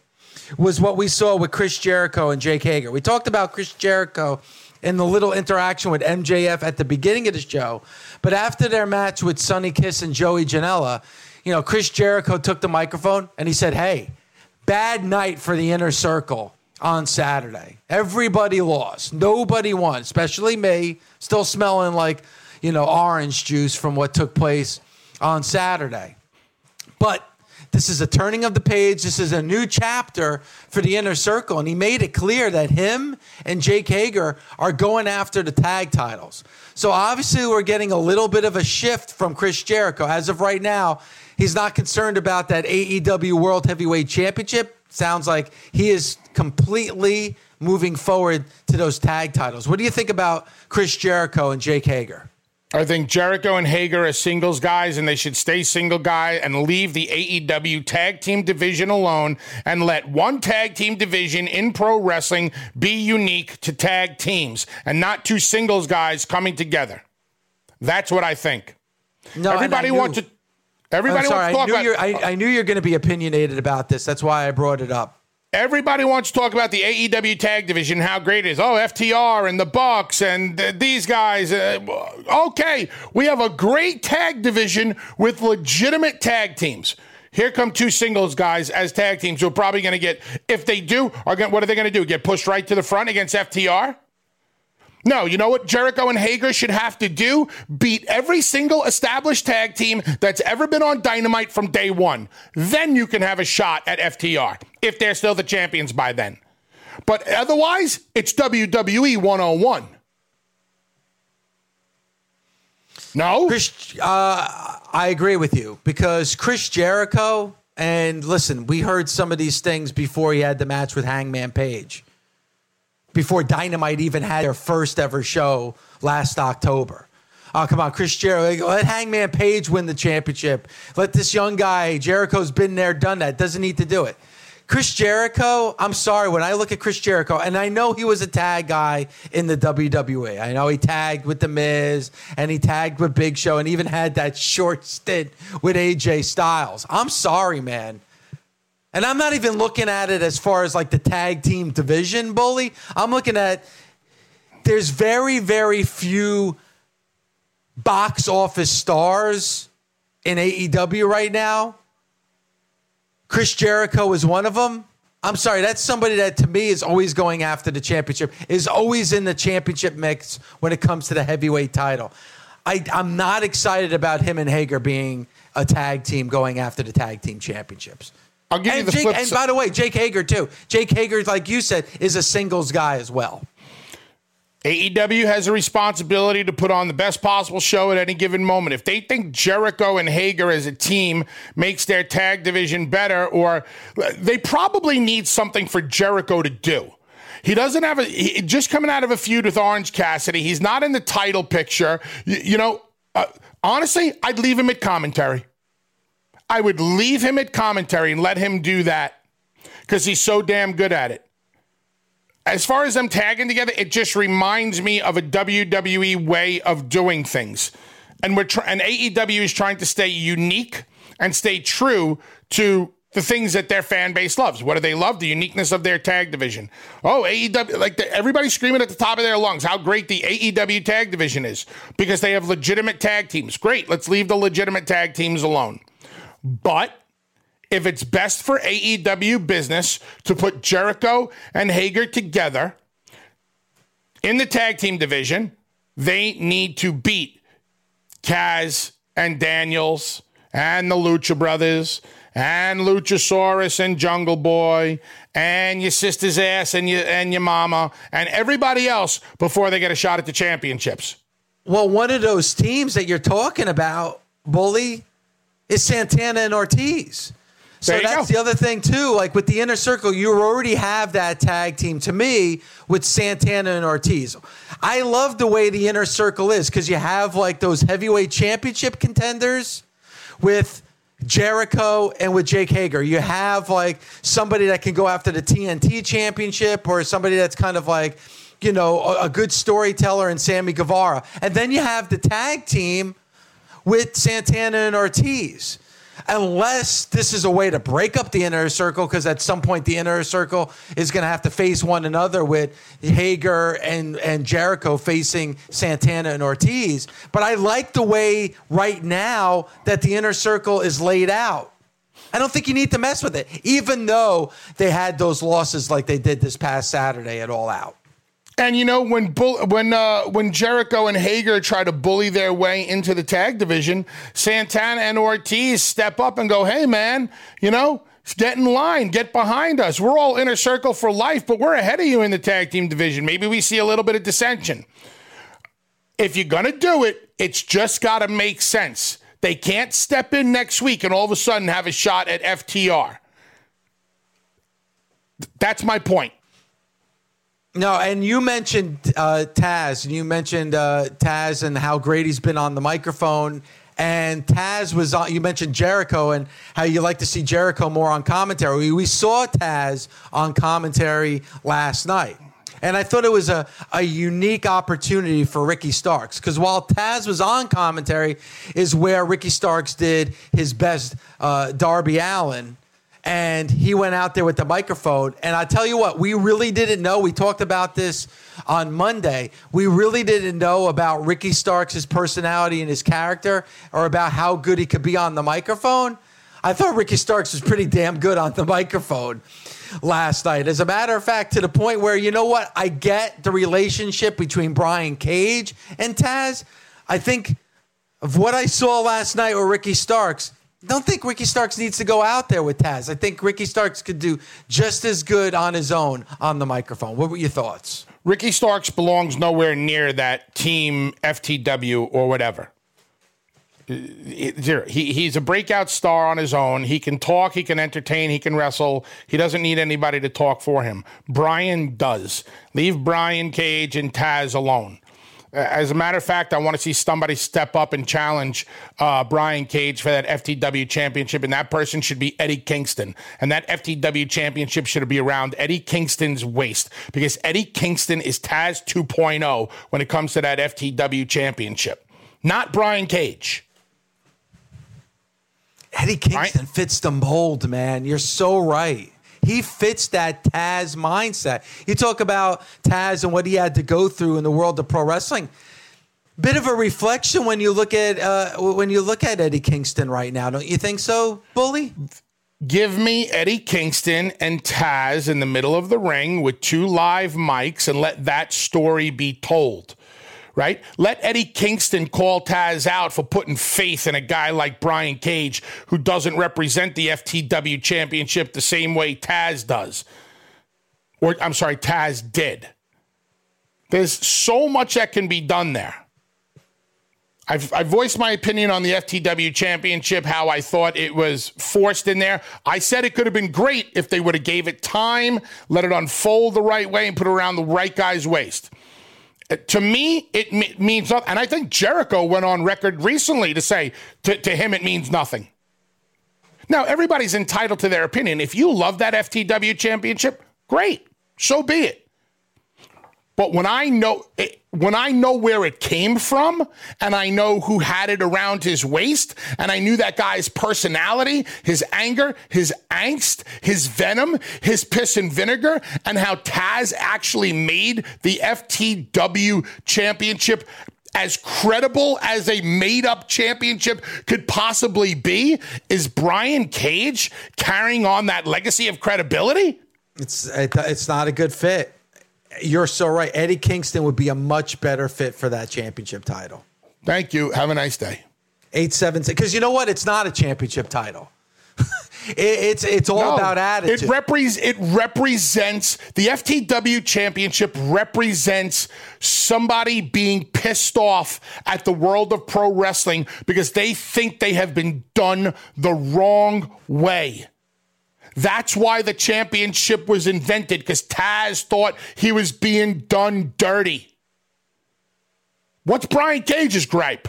was what we saw with Chris Jericho and Jake Hager. We talked about Chris Jericho in the little interaction with MJF at the beginning of the show, but after their match with Sonny Kiss and Joey Janela, you know, Chris Jericho took the microphone and he said, "Hey, bad night for the inner circle." on Saturday. Everybody lost. Nobody won, especially me, still smelling like you know, orange juice from what took place on Saturday. But this is a turning of the page. This is a new chapter for the inner circle. And he made it clear that him and Jake Hager are going after the tag titles. So obviously, we're getting a little bit of a shift from Chris Jericho. As of right now, he's not concerned about that AEW World Heavyweight Championship. Sounds like he is completely moving forward to those tag titles. What do you think about Chris Jericho and Jake Hager? I think Jericho and Hager are singles guys, and they should stay single guy and leave the AEW tag team division alone and let one tag team division in pro wrestling be unique to tag teams and not two singles guys coming together. That's what I think. No, everybody wants to. Everybody sorry, wants to talk I about. I, I knew you're going to be opinionated about this. That's why I brought it up. Everybody wants to talk about the AEW tag division, how great it is. Oh, FTR and the Bucks and th- these guys. Uh, okay, we have a great tag division with legitimate tag teams. Here come two singles guys as tag teams who are probably going to get, if they do, are gonna, what are they going to do? Get pushed right to the front against FTR? No, you know what Jericho and Hager should have to do? Beat every single established tag team that's ever been on Dynamite from day one. Then you can have a shot at FTR if they're still the champions by then. But otherwise, it's WWE 101. No? Chris, uh, I agree with you because Chris Jericho, and listen, we heard some of these things before he had the match with Hangman Page before Dynamite even had their first ever show last October. Oh, come on, Chris Jericho. Let Hangman Page win the championship. Let this young guy, Jericho's been there, done that. Doesn't need to do it. Chris Jericho, I'm sorry, when I look at Chris Jericho, and I know he was a tag guy in the WWE. I know he tagged with The Miz and he tagged with Big Show and even had that short stint with AJ Styles. I'm sorry, man. And I'm not even looking at it as far as like the tag team division bully. I'm looking at there's very, very few box office stars in AEW right now. Chris Jericho is one of them. I'm sorry, that's somebody that to me is always going after the championship, is always in the championship mix when it comes to the heavyweight title. I, I'm not excited about him and Hager being a tag team going after the tag team championships. I'll give you And, the Jake, flip and si- by the way, Jake Hager too. Jake Hager, like you said, is a singles guy as well. AEW has a responsibility to put on the best possible show at any given moment. If they think Jericho and Hager as a team makes their tag division better, or they probably need something for Jericho to do. He doesn't have a he, just coming out of a feud with Orange Cassidy. He's not in the title picture. You, you know, uh, honestly, I'd leave him at commentary. I would leave him at commentary and let him do that because he's so damn good at it as far as them tagging together, it just reminds me of a WWE way of doing things. And we're try- and AEW is trying to stay unique and stay true to the things that their fan base loves. What do they love? The uniqueness of their tag division. Oh, AEW, like the, everybody's screaming at the top of their lungs how great the AEW tag division is because they have legitimate tag teams. Great, let's leave the legitimate tag teams alone. But if it's best for AEW business to put Jericho and Hager together in the tag team division, they need to beat Kaz and Daniels and the Lucha Brothers and Luchasaurus and Jungle Boy and your sister's ass and your and your mama and everybody else before they get a shot at the championships. Well, one of those teams that you're talking about, Bully, is Santana and Ortiz. So that's go. the other thing too. Like with the inner circle, you already have that tag team to me with Santana and Ortiz. I love the way the inner circle is because you have like those heavyweight championship contenders with Jericho and with Jake Hager. You have like somebody that can go after the TNT championship or somebody that's kind of like, you know, a, a good storyteller in Sammy Guevara. And then you have the tag team with Santana and Ortiz. Unless this is a way to break up the inner circle, because at some point the inner circle is going to have to face one another with Hager and, and Jericho facing Santana and Ortiz. But I like the way right now that the inner circle is laid out. I don't think you need to mess with it, even though they had those losses like they did this past Saturday at All Out. And you know when bull, when uh, when Jericho and Hager try to bully their way into the tag division, Santana and Ortiz step up and go, "Hey, man, you know." Get in line, get behind us. We're all inner circle for life, but we're ahead of you in the tag team division. Maybe we see a little bit of dissension. If you're to do it, it's just got to make sense. They can't step in next week and all of a sudden have a shot at FTR. That's my point. No, and you mentioned uh, Taz, and you mentioned uh, Taz and how great he's been on the microphone. And Taz was on. You mentioned Jericho and how you like to see Jericho more on commentary. We, we saw Taz on commentary last night, and I thought it was a, a unique opportunity for Ricky Starks because while Taz was on commentary, is where Ricky Starks did his best uh, Darby Allin and he went out there with the microphone. And I tell you what, we really didn't know. We talked about this on Monday. We really didn't know about Ricky Starks' personality and his character, or about how good he could be on the microphone. I thought Ricky Starks was pretty damn good on the microphone last night. As a matter of fact, to the point where, you know what, I get the relationship between Brian Cage and Taz. I think of what I saw last night with Ricky Starks, don't think Ricky Starks needs to go out there with Taz. I think Ricky Starks could do just as good on his own on the microphone. What were your thoughts? Ricky Starks belongs nowhere near that team FTW or whatever. He, he's a breakout star on his own. He can talk, he can entertain, he can wrestle. He doesn't need anybody to talk for him. Brian does. Leave Brian Cage and Taz alone. As a matter of fact, I want to see somebody step up and challenge uh, Brian Cage for that FTW championship, and that person should be Eddie Kingston. And that FTW championship should be around Eddie Kingston's waist because Eddie Kingston is Taz 2.0 when it comes to that FTW championship, not Brian Cage. Eddie Kingston right? fits the mold, man. You're so right. He fits that Taz mindset. You talk about Taz and what he had to go through in the world of pro wrestling. Bit of a reflection when you look at uh, when you look at Eddie Kingston right now, don't you think so, Bully? Give me Eddie Kingston and Taz in the middle of the ring with two live mics and let that story be told right? Let Eddie Kingston call Taz out for putting faith in a guy like Brian Cage who doesn't represent the FTW championship the same way Taz does. Or, I'm sorry, Taz did. There's so much that can be done there. I've, I voiced my opinion on the FTW championship, how I thought it was forced in there. I said it could have been great if they would have gave it time, let it unfold the right way, and put it around the right guy's waist to me, it me- means nothing. And I think Jericho went on record recently to say to, to him, it means nothing. Now, everybody's entitled to their opinion. If you love that FTW championship, great. So be it. But when I know when I know where it came from and I know who had it around his waist and I knew that guy's personality, his anger, his angst, his venom, his piss and vinegar and how Taz actually made the FTW championship as credible as a made up championship could possibly be, is Brian Cage carrying on that legacy of credibility? It's it's not a good fit you're so right. Eddie Kingston would be a much better fit for that championship title. Thank you. Have a nice day. Eight seven six. Because you know what? It's not a championship title. it, it's it's all no, about attitude. It, repre- it represents the FTW championship represents somebody being pissed off at the world of pro wrestling because they think they have been done the wrong way. That's why the championship was invented because Taz thought he was being done dirty. What's Brian Cage's gripe?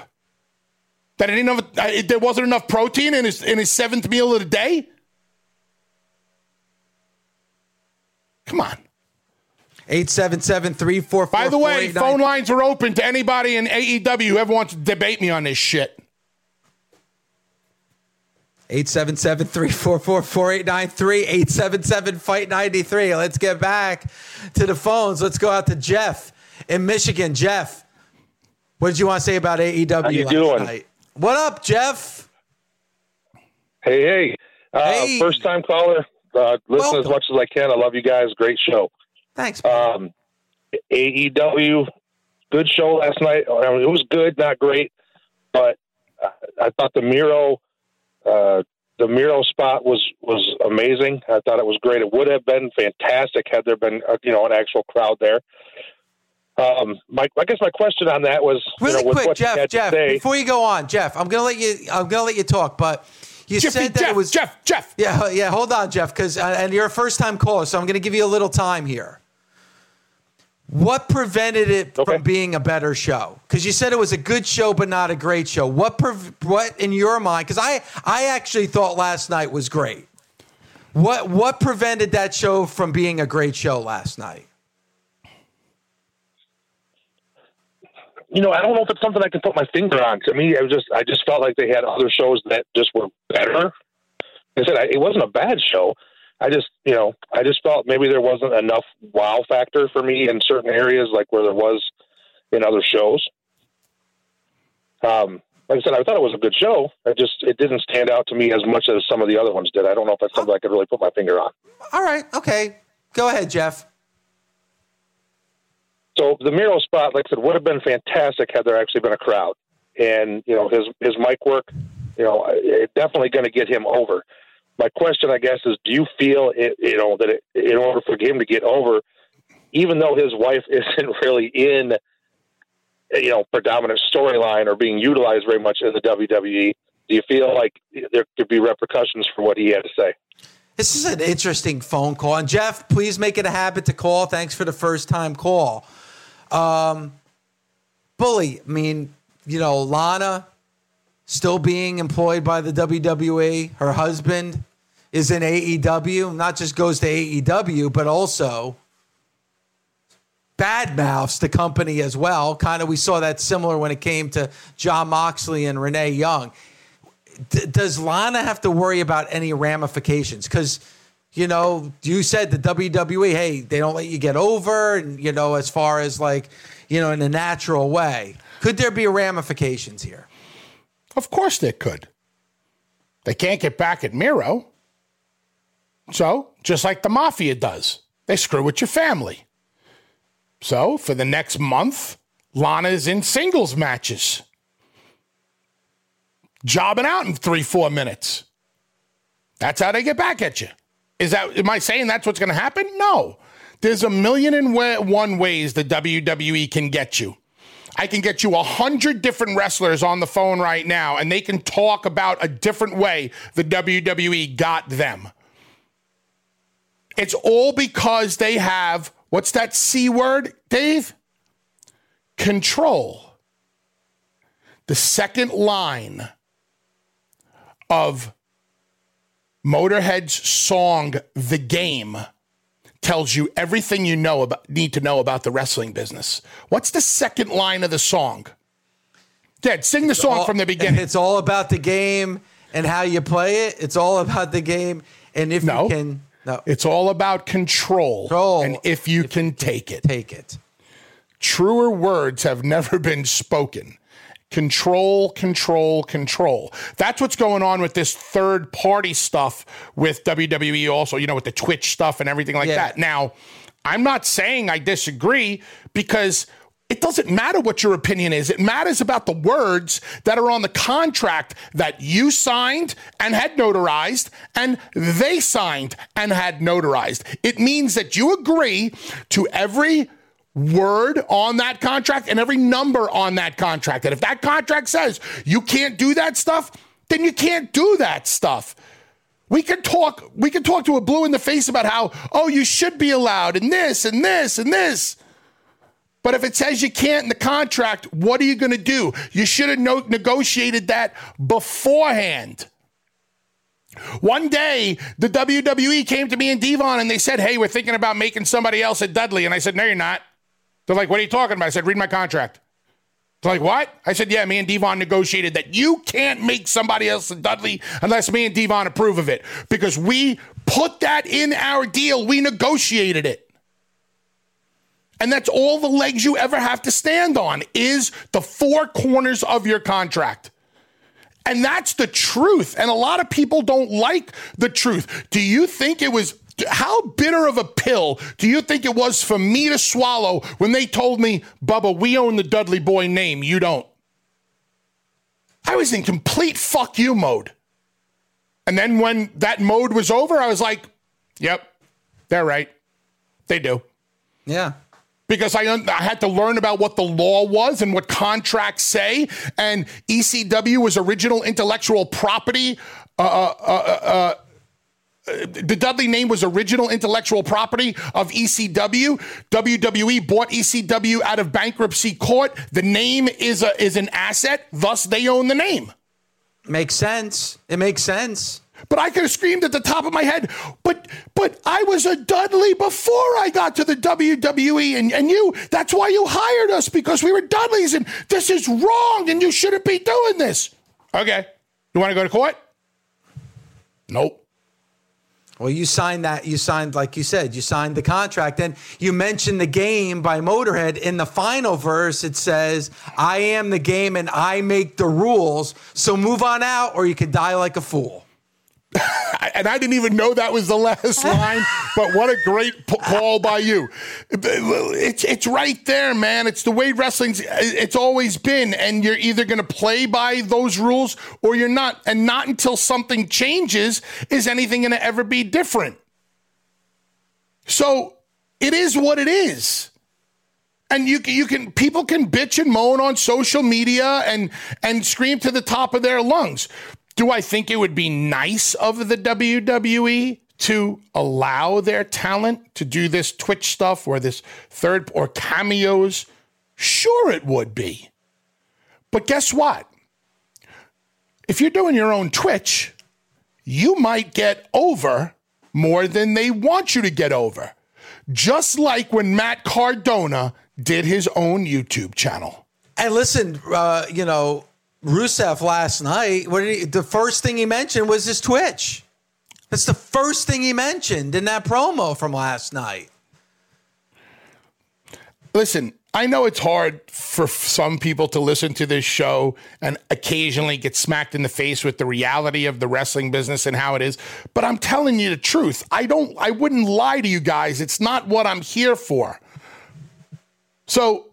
That didn't have, uh, there wasn't enough protein in his in his seventh meal of the day. Come on. 877 By the way, phone lines are open to anybody in AEW who ever wants to debate me on this shit. 877 344 4893 877 Fight 93. Let's get back to the phones. Let's go out to Jeff in Michigan. Jeff, what did you want to say about AEW How you last doing? night? What up, Jeff? Hey, hey. Uh, hey. First time caller. Uh, listen Welcome. as much as I can. I love you guys. Great show. Thanks. Um, AEW, good show last night. I mean, it was good, not great, but I thought the Miro uh, the Miro spot was was amazing. I thought it was great. It would have been fantastic had there been a, uh, you know an actual crowd there. Um, my, I guess my question on that was really you know, quick, Jeff. Jeff, before you go on, Jeff, I'm gonna let you. I'm gonna let you talk, but you Jeffy, said that Jeff, it was Jeff. Jeff. Yeah, yeah. Hold on, Jeff, because uh, and you're a first time caller, so I'm gonna give you a little time here. What prevented it okay. from being a better show? Because you said it was a good show, but not a great show. What, pre- what in your mind? Because I, I actually thought last night was great. What, what prevented that show from being a great show last night? You know, I don't know if it's something I can put my finger on. To me, I was just, I just felt like they had other shows that just were better. I said I, it wasn't a bad show. I just, you know, I just felt maybe there wasn't enough wow factor for me in certain areas, like where there was in other shows. Um, like I said, I thought it was a good show. It just it didn't stand out to me as much as some of the other ones did. I don't know if that's something I could really put my finger on. All right, okay, go ahead, Jeff. So the Miro spot, like I said, would have been fantastic had there actually been a crowd, and you know his his mic work, you know, it definitely going to get him over my question, I guess, is: Do you feel it, you know that it, in order for him to get over, even though his wife isn't really in, you know, predominant storyline or being utilized very much in the WWE, do you feel like there could be repercussions for what he had to say? This is an interesting phone call, and Jeff, please make it a habit to call. Thanks for the first time call. Um, Bully, I mean, you know, Lana still being employed by the WWE. Her husband is in AEW, not just goes to AEW, but also badmouths the company as well. Kind of, we saw that similar when it came to Jon Moxley and Renee Young. D- does Lana have to worry about any ramifications? Because you know, you said the WWE, hey, they don't let you get over, and you know, as far as like, you know, in a natural way. Could there be ramifications here? Of course there could. They can't get back at Miro. So, just like the mafia does, they screw with your family. So, for the next month, Lana's in singles matches, jobbing out in three, four minutes. That's how they get back at you. Is that, am I saying that's what's going to happen? No. There's a million and one ways the WWE can get you. I can get you a hundred different wrestlers on the phone right now, and they can talk about a different way the WWE got them. It's all because they have what's that C word, Dave? Control. The second line of Motorhead's song The Game tells you everything you know about need to know about the wrestling business. What's the second line of the song? Dad, sing the song all, from the beginning. It's all about the game and how you play it. It's all about the game and if no, you can no. It's all about control, control and if you if can take it. Take it. Truer words have never been spoken. Control, control, control. That's what's going on with this third party stuff with WWE, also, you know, with the Twitch stuff and everything like yeah. that. Now, I'm not saying I disagree because it doesn't matter what your opinion is. It matters about the words that are on the contract that you signed and had notarized and they signed and had notarized. It means that you agree to every word on that contract and every number on that contract. And if that contract says you can't do that stuff, then you can't do that stuff. We can talk we can talk to a blue in the face about how, oh, you should be allowed and this and this and this. But if it says you can't in the contract, what are you going to do? You should have no- negotiated that beforehand. One day, the WWE came to me and Devon and they said, Hey, we're thinking about making somebody else a Dudley. And I said, No, you're not. They're like, what are you talking about? I said, read my contract. They're like, what? I said, yeah, me and Devon negotiated that you can't make somebody else a Dudley unless me and Devon approve of it because we put that in our deal. We negotiated it. And that's all the legs you ever have to stand on is the four corners of your contract. And that's the truth. And a lot of people don't like the truth. Do you think it was how bitter of a pill do you think it was for me to swallow when they told me, Bubba, we own the Dudley Boy name, you don't? I was in complete fuck you mode. And then when that mode was over, I was like, yep, they're right. They do. Yeah. Because I, I had to learn about what the law was and what contracts say. And ECW was original intellectual property. Uh, uh, uh, uh the Dudley name was original intellectual property of ECW. WWE bought ECW out of bankruptcy court. The name is a, is an asset, thus they own the name. Makes sense. It makes sense. But I could have screamed at the top of my head, but but I was a Dudley before I got to the WWE and, and you that's why you hired us because we were Dudleys and this is wrong and you shouldn't be doing this. Okay. You want to go to court? Nope. Well, you signed that. You signed, like you said, you signed the contract. And you mentioned the game by Motorhead. In the final verse, it says, I am the game and I make the rules. So move on out or you could die like a fool. and I didn't even know that was the last line, but what a great p- call by you. It's, it's right there, man. It's the way wrestling's it's always been. And you're either going to play by those rules or you're not. And not until something changes is anything going to ever be different. So it is what it is. And you you can people can bitch and moan on social media and and scream to the top of their lungs. Do I think it would be nice of the WWE to allow their talent to do this Twitch stuff or this third or cameos Sure, it would be. But guess what? If you're doing your own Twitch, you might get over more than they want you to get over. Just like when Matt Cardona did his own YouTube channel. And listen, uh, you know, Rusev last night, what he, the first thing he mentioned was his Twitch. That's the first thing he mentioned in that promo from last night. Listen, I know it's hard for some people to listen to this show and occasionally get smacked in the face with the reality of the wrestling business and how it is, but I'm telling you the truth. I don't I wouldn't lie to you guys. It's not what I'm here for. So,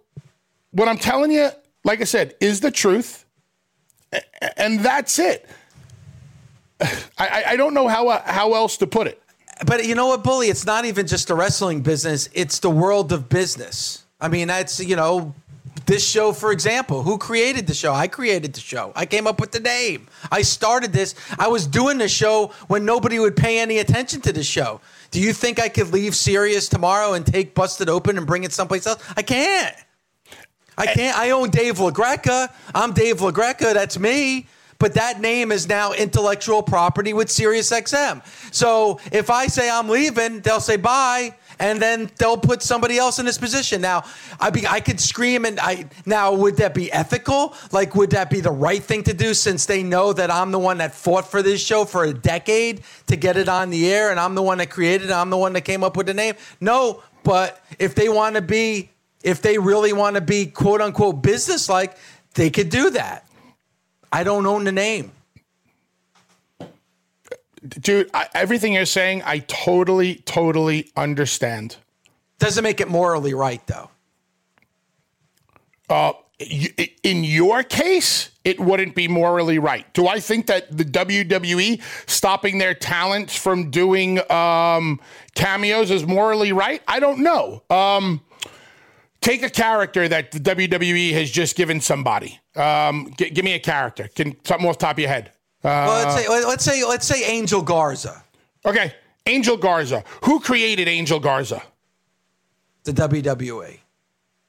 what I'm telling you, like I said, is the truth. And that's it. I, I don't know how uh, how else to put it. But you know what, Bully? It's not even just the wrestling business, it's the world of business. I mean, that's, you know, this show, for example, who created the show? I created the show. I came up with the name. I started this. I was doing the show when nobody would pay any attention to the show. Do you think I could leave Sirius tomorrow and take Busted Open and bring it someplace else? I can't. I can't. I own Dave LaGreca. I'm Dave LaGreca. That's me. But that name is now intellectual property with SiriusXM. So if I say I'm leaving, they'll say bye and then they'll put somebody else in this position. Now, I be I could scream and I now would that be ethical? Like would that be the right thing to do since they know that I'm the one that fought for this show for a decade to get it on the air and I'm the one that created it, I'm the one that came up with the name? No, but if they want to be if they really want to be quote unquote business like, they could do that. I don't own the name dude, I, everything you're saying, I totally, totally understand. Doesn't make it morally right, though. Uh, in your case, it wouldn't be morally right. Do I think that the WWE stopping their talents from doing um, cameos is morally right? I don't know. Um, take a character that the WWE has just given somebody. Um, g- give me a character. Can something off the top of your head? Uh, well, let's say let's say let's say Angel Garza. Okay, Angel Garza. Who created Angel Garza? The WWE.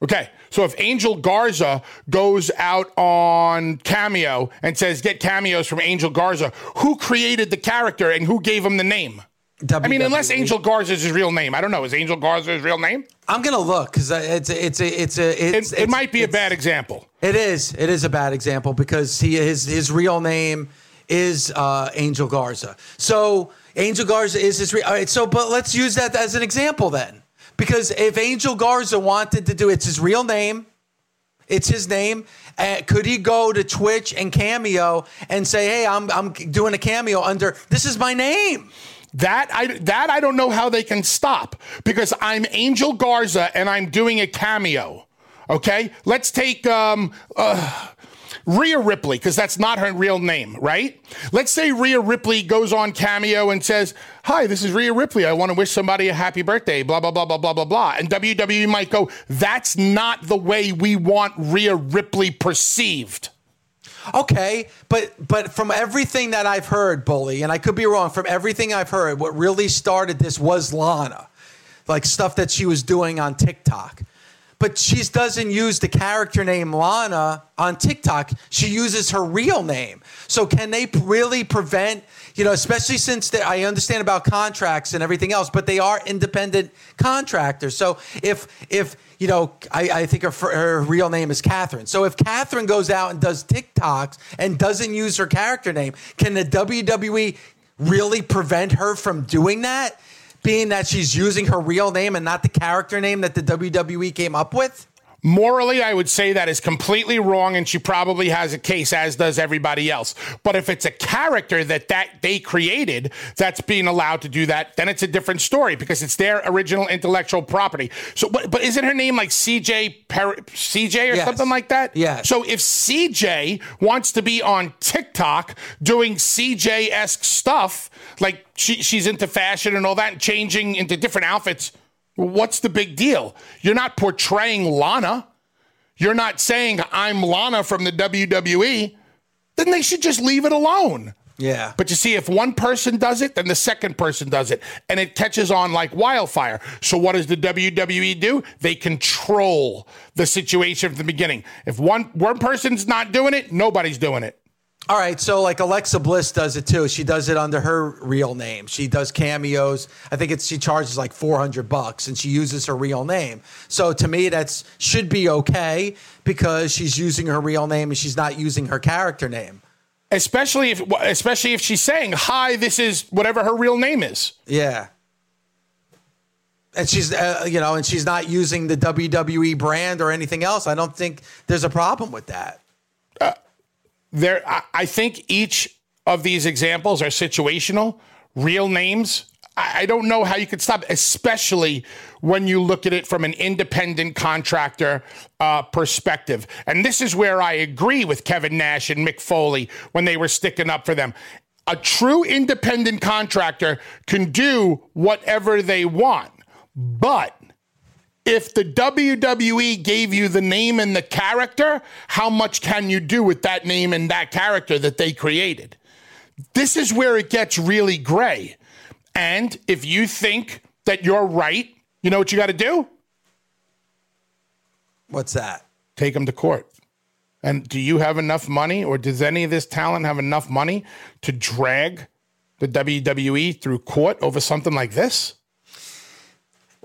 Okay, so if Angel Garza goes out on Cameo and says, "Get cameos from Angel Garza," who created the character and who gave him the name? WWE. I mean, unless Angel Garza is his real name, I don't know. Is Angel Garza his real name? I'm gonna look because it's it's a, it's a it's, it, it might be a bad example. It is. It is a bad example because he his his real name is uh, Angel Garza. So Angel Garza is his. real. all right. So, but let's use that as an example then, because if Angel Garza wanted to do, it's his real name. It's his name. Uh, could he go to Twitch and Cameo and say, "Hey, I'm I'm doing a cameo under this is my name." That I that I don't know how they can stop because I'm Angel Garza and I'm doing a cameo. Okay, let's take um, uh, Rhea Ripley, because that's not her real name, right? Let's say Rhea Ripley goes on Cameo and says, Hi, this is Rhea Ripley. I want to wish somebody a happy birthday, blah, blah, blah, blah, blah, blah, blah. And WWE might go, That's not the way we want Rhea Ripley perceived. Okay, but but from everything that I've heard, Bully, and I could be wrong, from everything I've heard, what really started this was Lana. Like stuff that she was doing on TikTok but she doesn't use the character name Lana on TikTok. She uses her real name. So can they really prevent, you know, especially since they, I understand about contracts and everything else, but they are independent contractors. So if if you know, I, I think her, her real name is Catherine. So if Catherine goes out and does TikToks and doesn't use her character name, can the WWE really prevent her from doing that? Being that she's using her real name and not the character name that the WWE came up with? Morally, I would say that is completely wrong, and she probably has a case, as does everybody else. But if it's a character that that they created that's being allowed to do that, then it's a different story because it's their original intellectual property. So, but, but isn't her name like CJ per- CJ or yes. something like that? Yeah. So if CJ wants to be on TikTok doing CJ esque stuff, like she, she's into fashion and all that, and changing into different outfits What's the big deal? You're not portraying Lana. You're not saying I'm Lana from the WWE. Then they should just leave it alone. Yeah. But you see, if one person does it, then the second person does it, and it catches on like wildfire. So what does the WWE do? They control the situation from the beginning. If one one person's not doing it, nobody's doing it. All right, so like Alexa Bliss does it too. She does it under her real name. She does cameos. I think it's she charges like 400 bucks and she uses her real name. So to me that's should be okay because she's using her real name and she's not using her character name. Especially if especially if she's saying, "Hi, this is whatever her real name is." Yeah. And she's, uh, you know, and she's not using the WWE brand or anything else. I don't think there's a problem with that. There I, I think each of these examples are situational real names. I, I don't know how you could stop especially when you look at it from an independent contractor uh, perspective. And this is where i agree with kevin nash and mick foley when they were sticking up for them. A true independent contractor can do whatever they want but if the WWE gave you the name and the character, how much can you do with that name and that character that they created? This is where it gets really gray. And if you think that you're right, you know what you got to do? What's that? Take them to court. And do you have enough money, or does any of this talent have enough money to drag the WWE through court over something like this?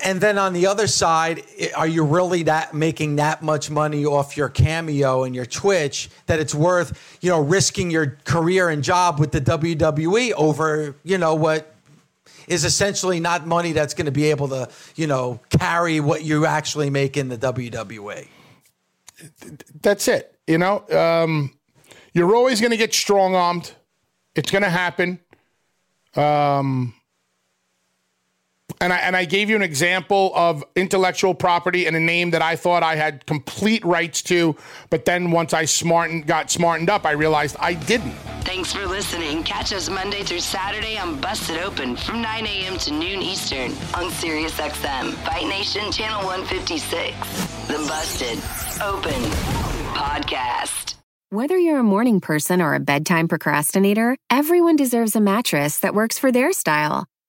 And then on the other side, are you really that making that much money off your cameo and your Twitch that it's worth, you know, risking your career and job with the WWE over, you know, what is essentially not money that's going to be able to, you know, carry what you actually make in the WWE. that's it. You know, um, you're always going to get strong armed. It's going to happen. Um, and I and I gave you an example of intellectual property and a name that I thought I had complete rights to, but then once I smartened got smartened up, I realized I didn't. Thanks for listening. Catch us Monday through Saturday on Busted Open from 9 a.m. to noon Eastern on SiriusXM, Fight Nation Channel 156. The Busted Open Podcast. Whether you're a morning person or a bedtime procrastinator, everyone deserves a mattress that works for their style.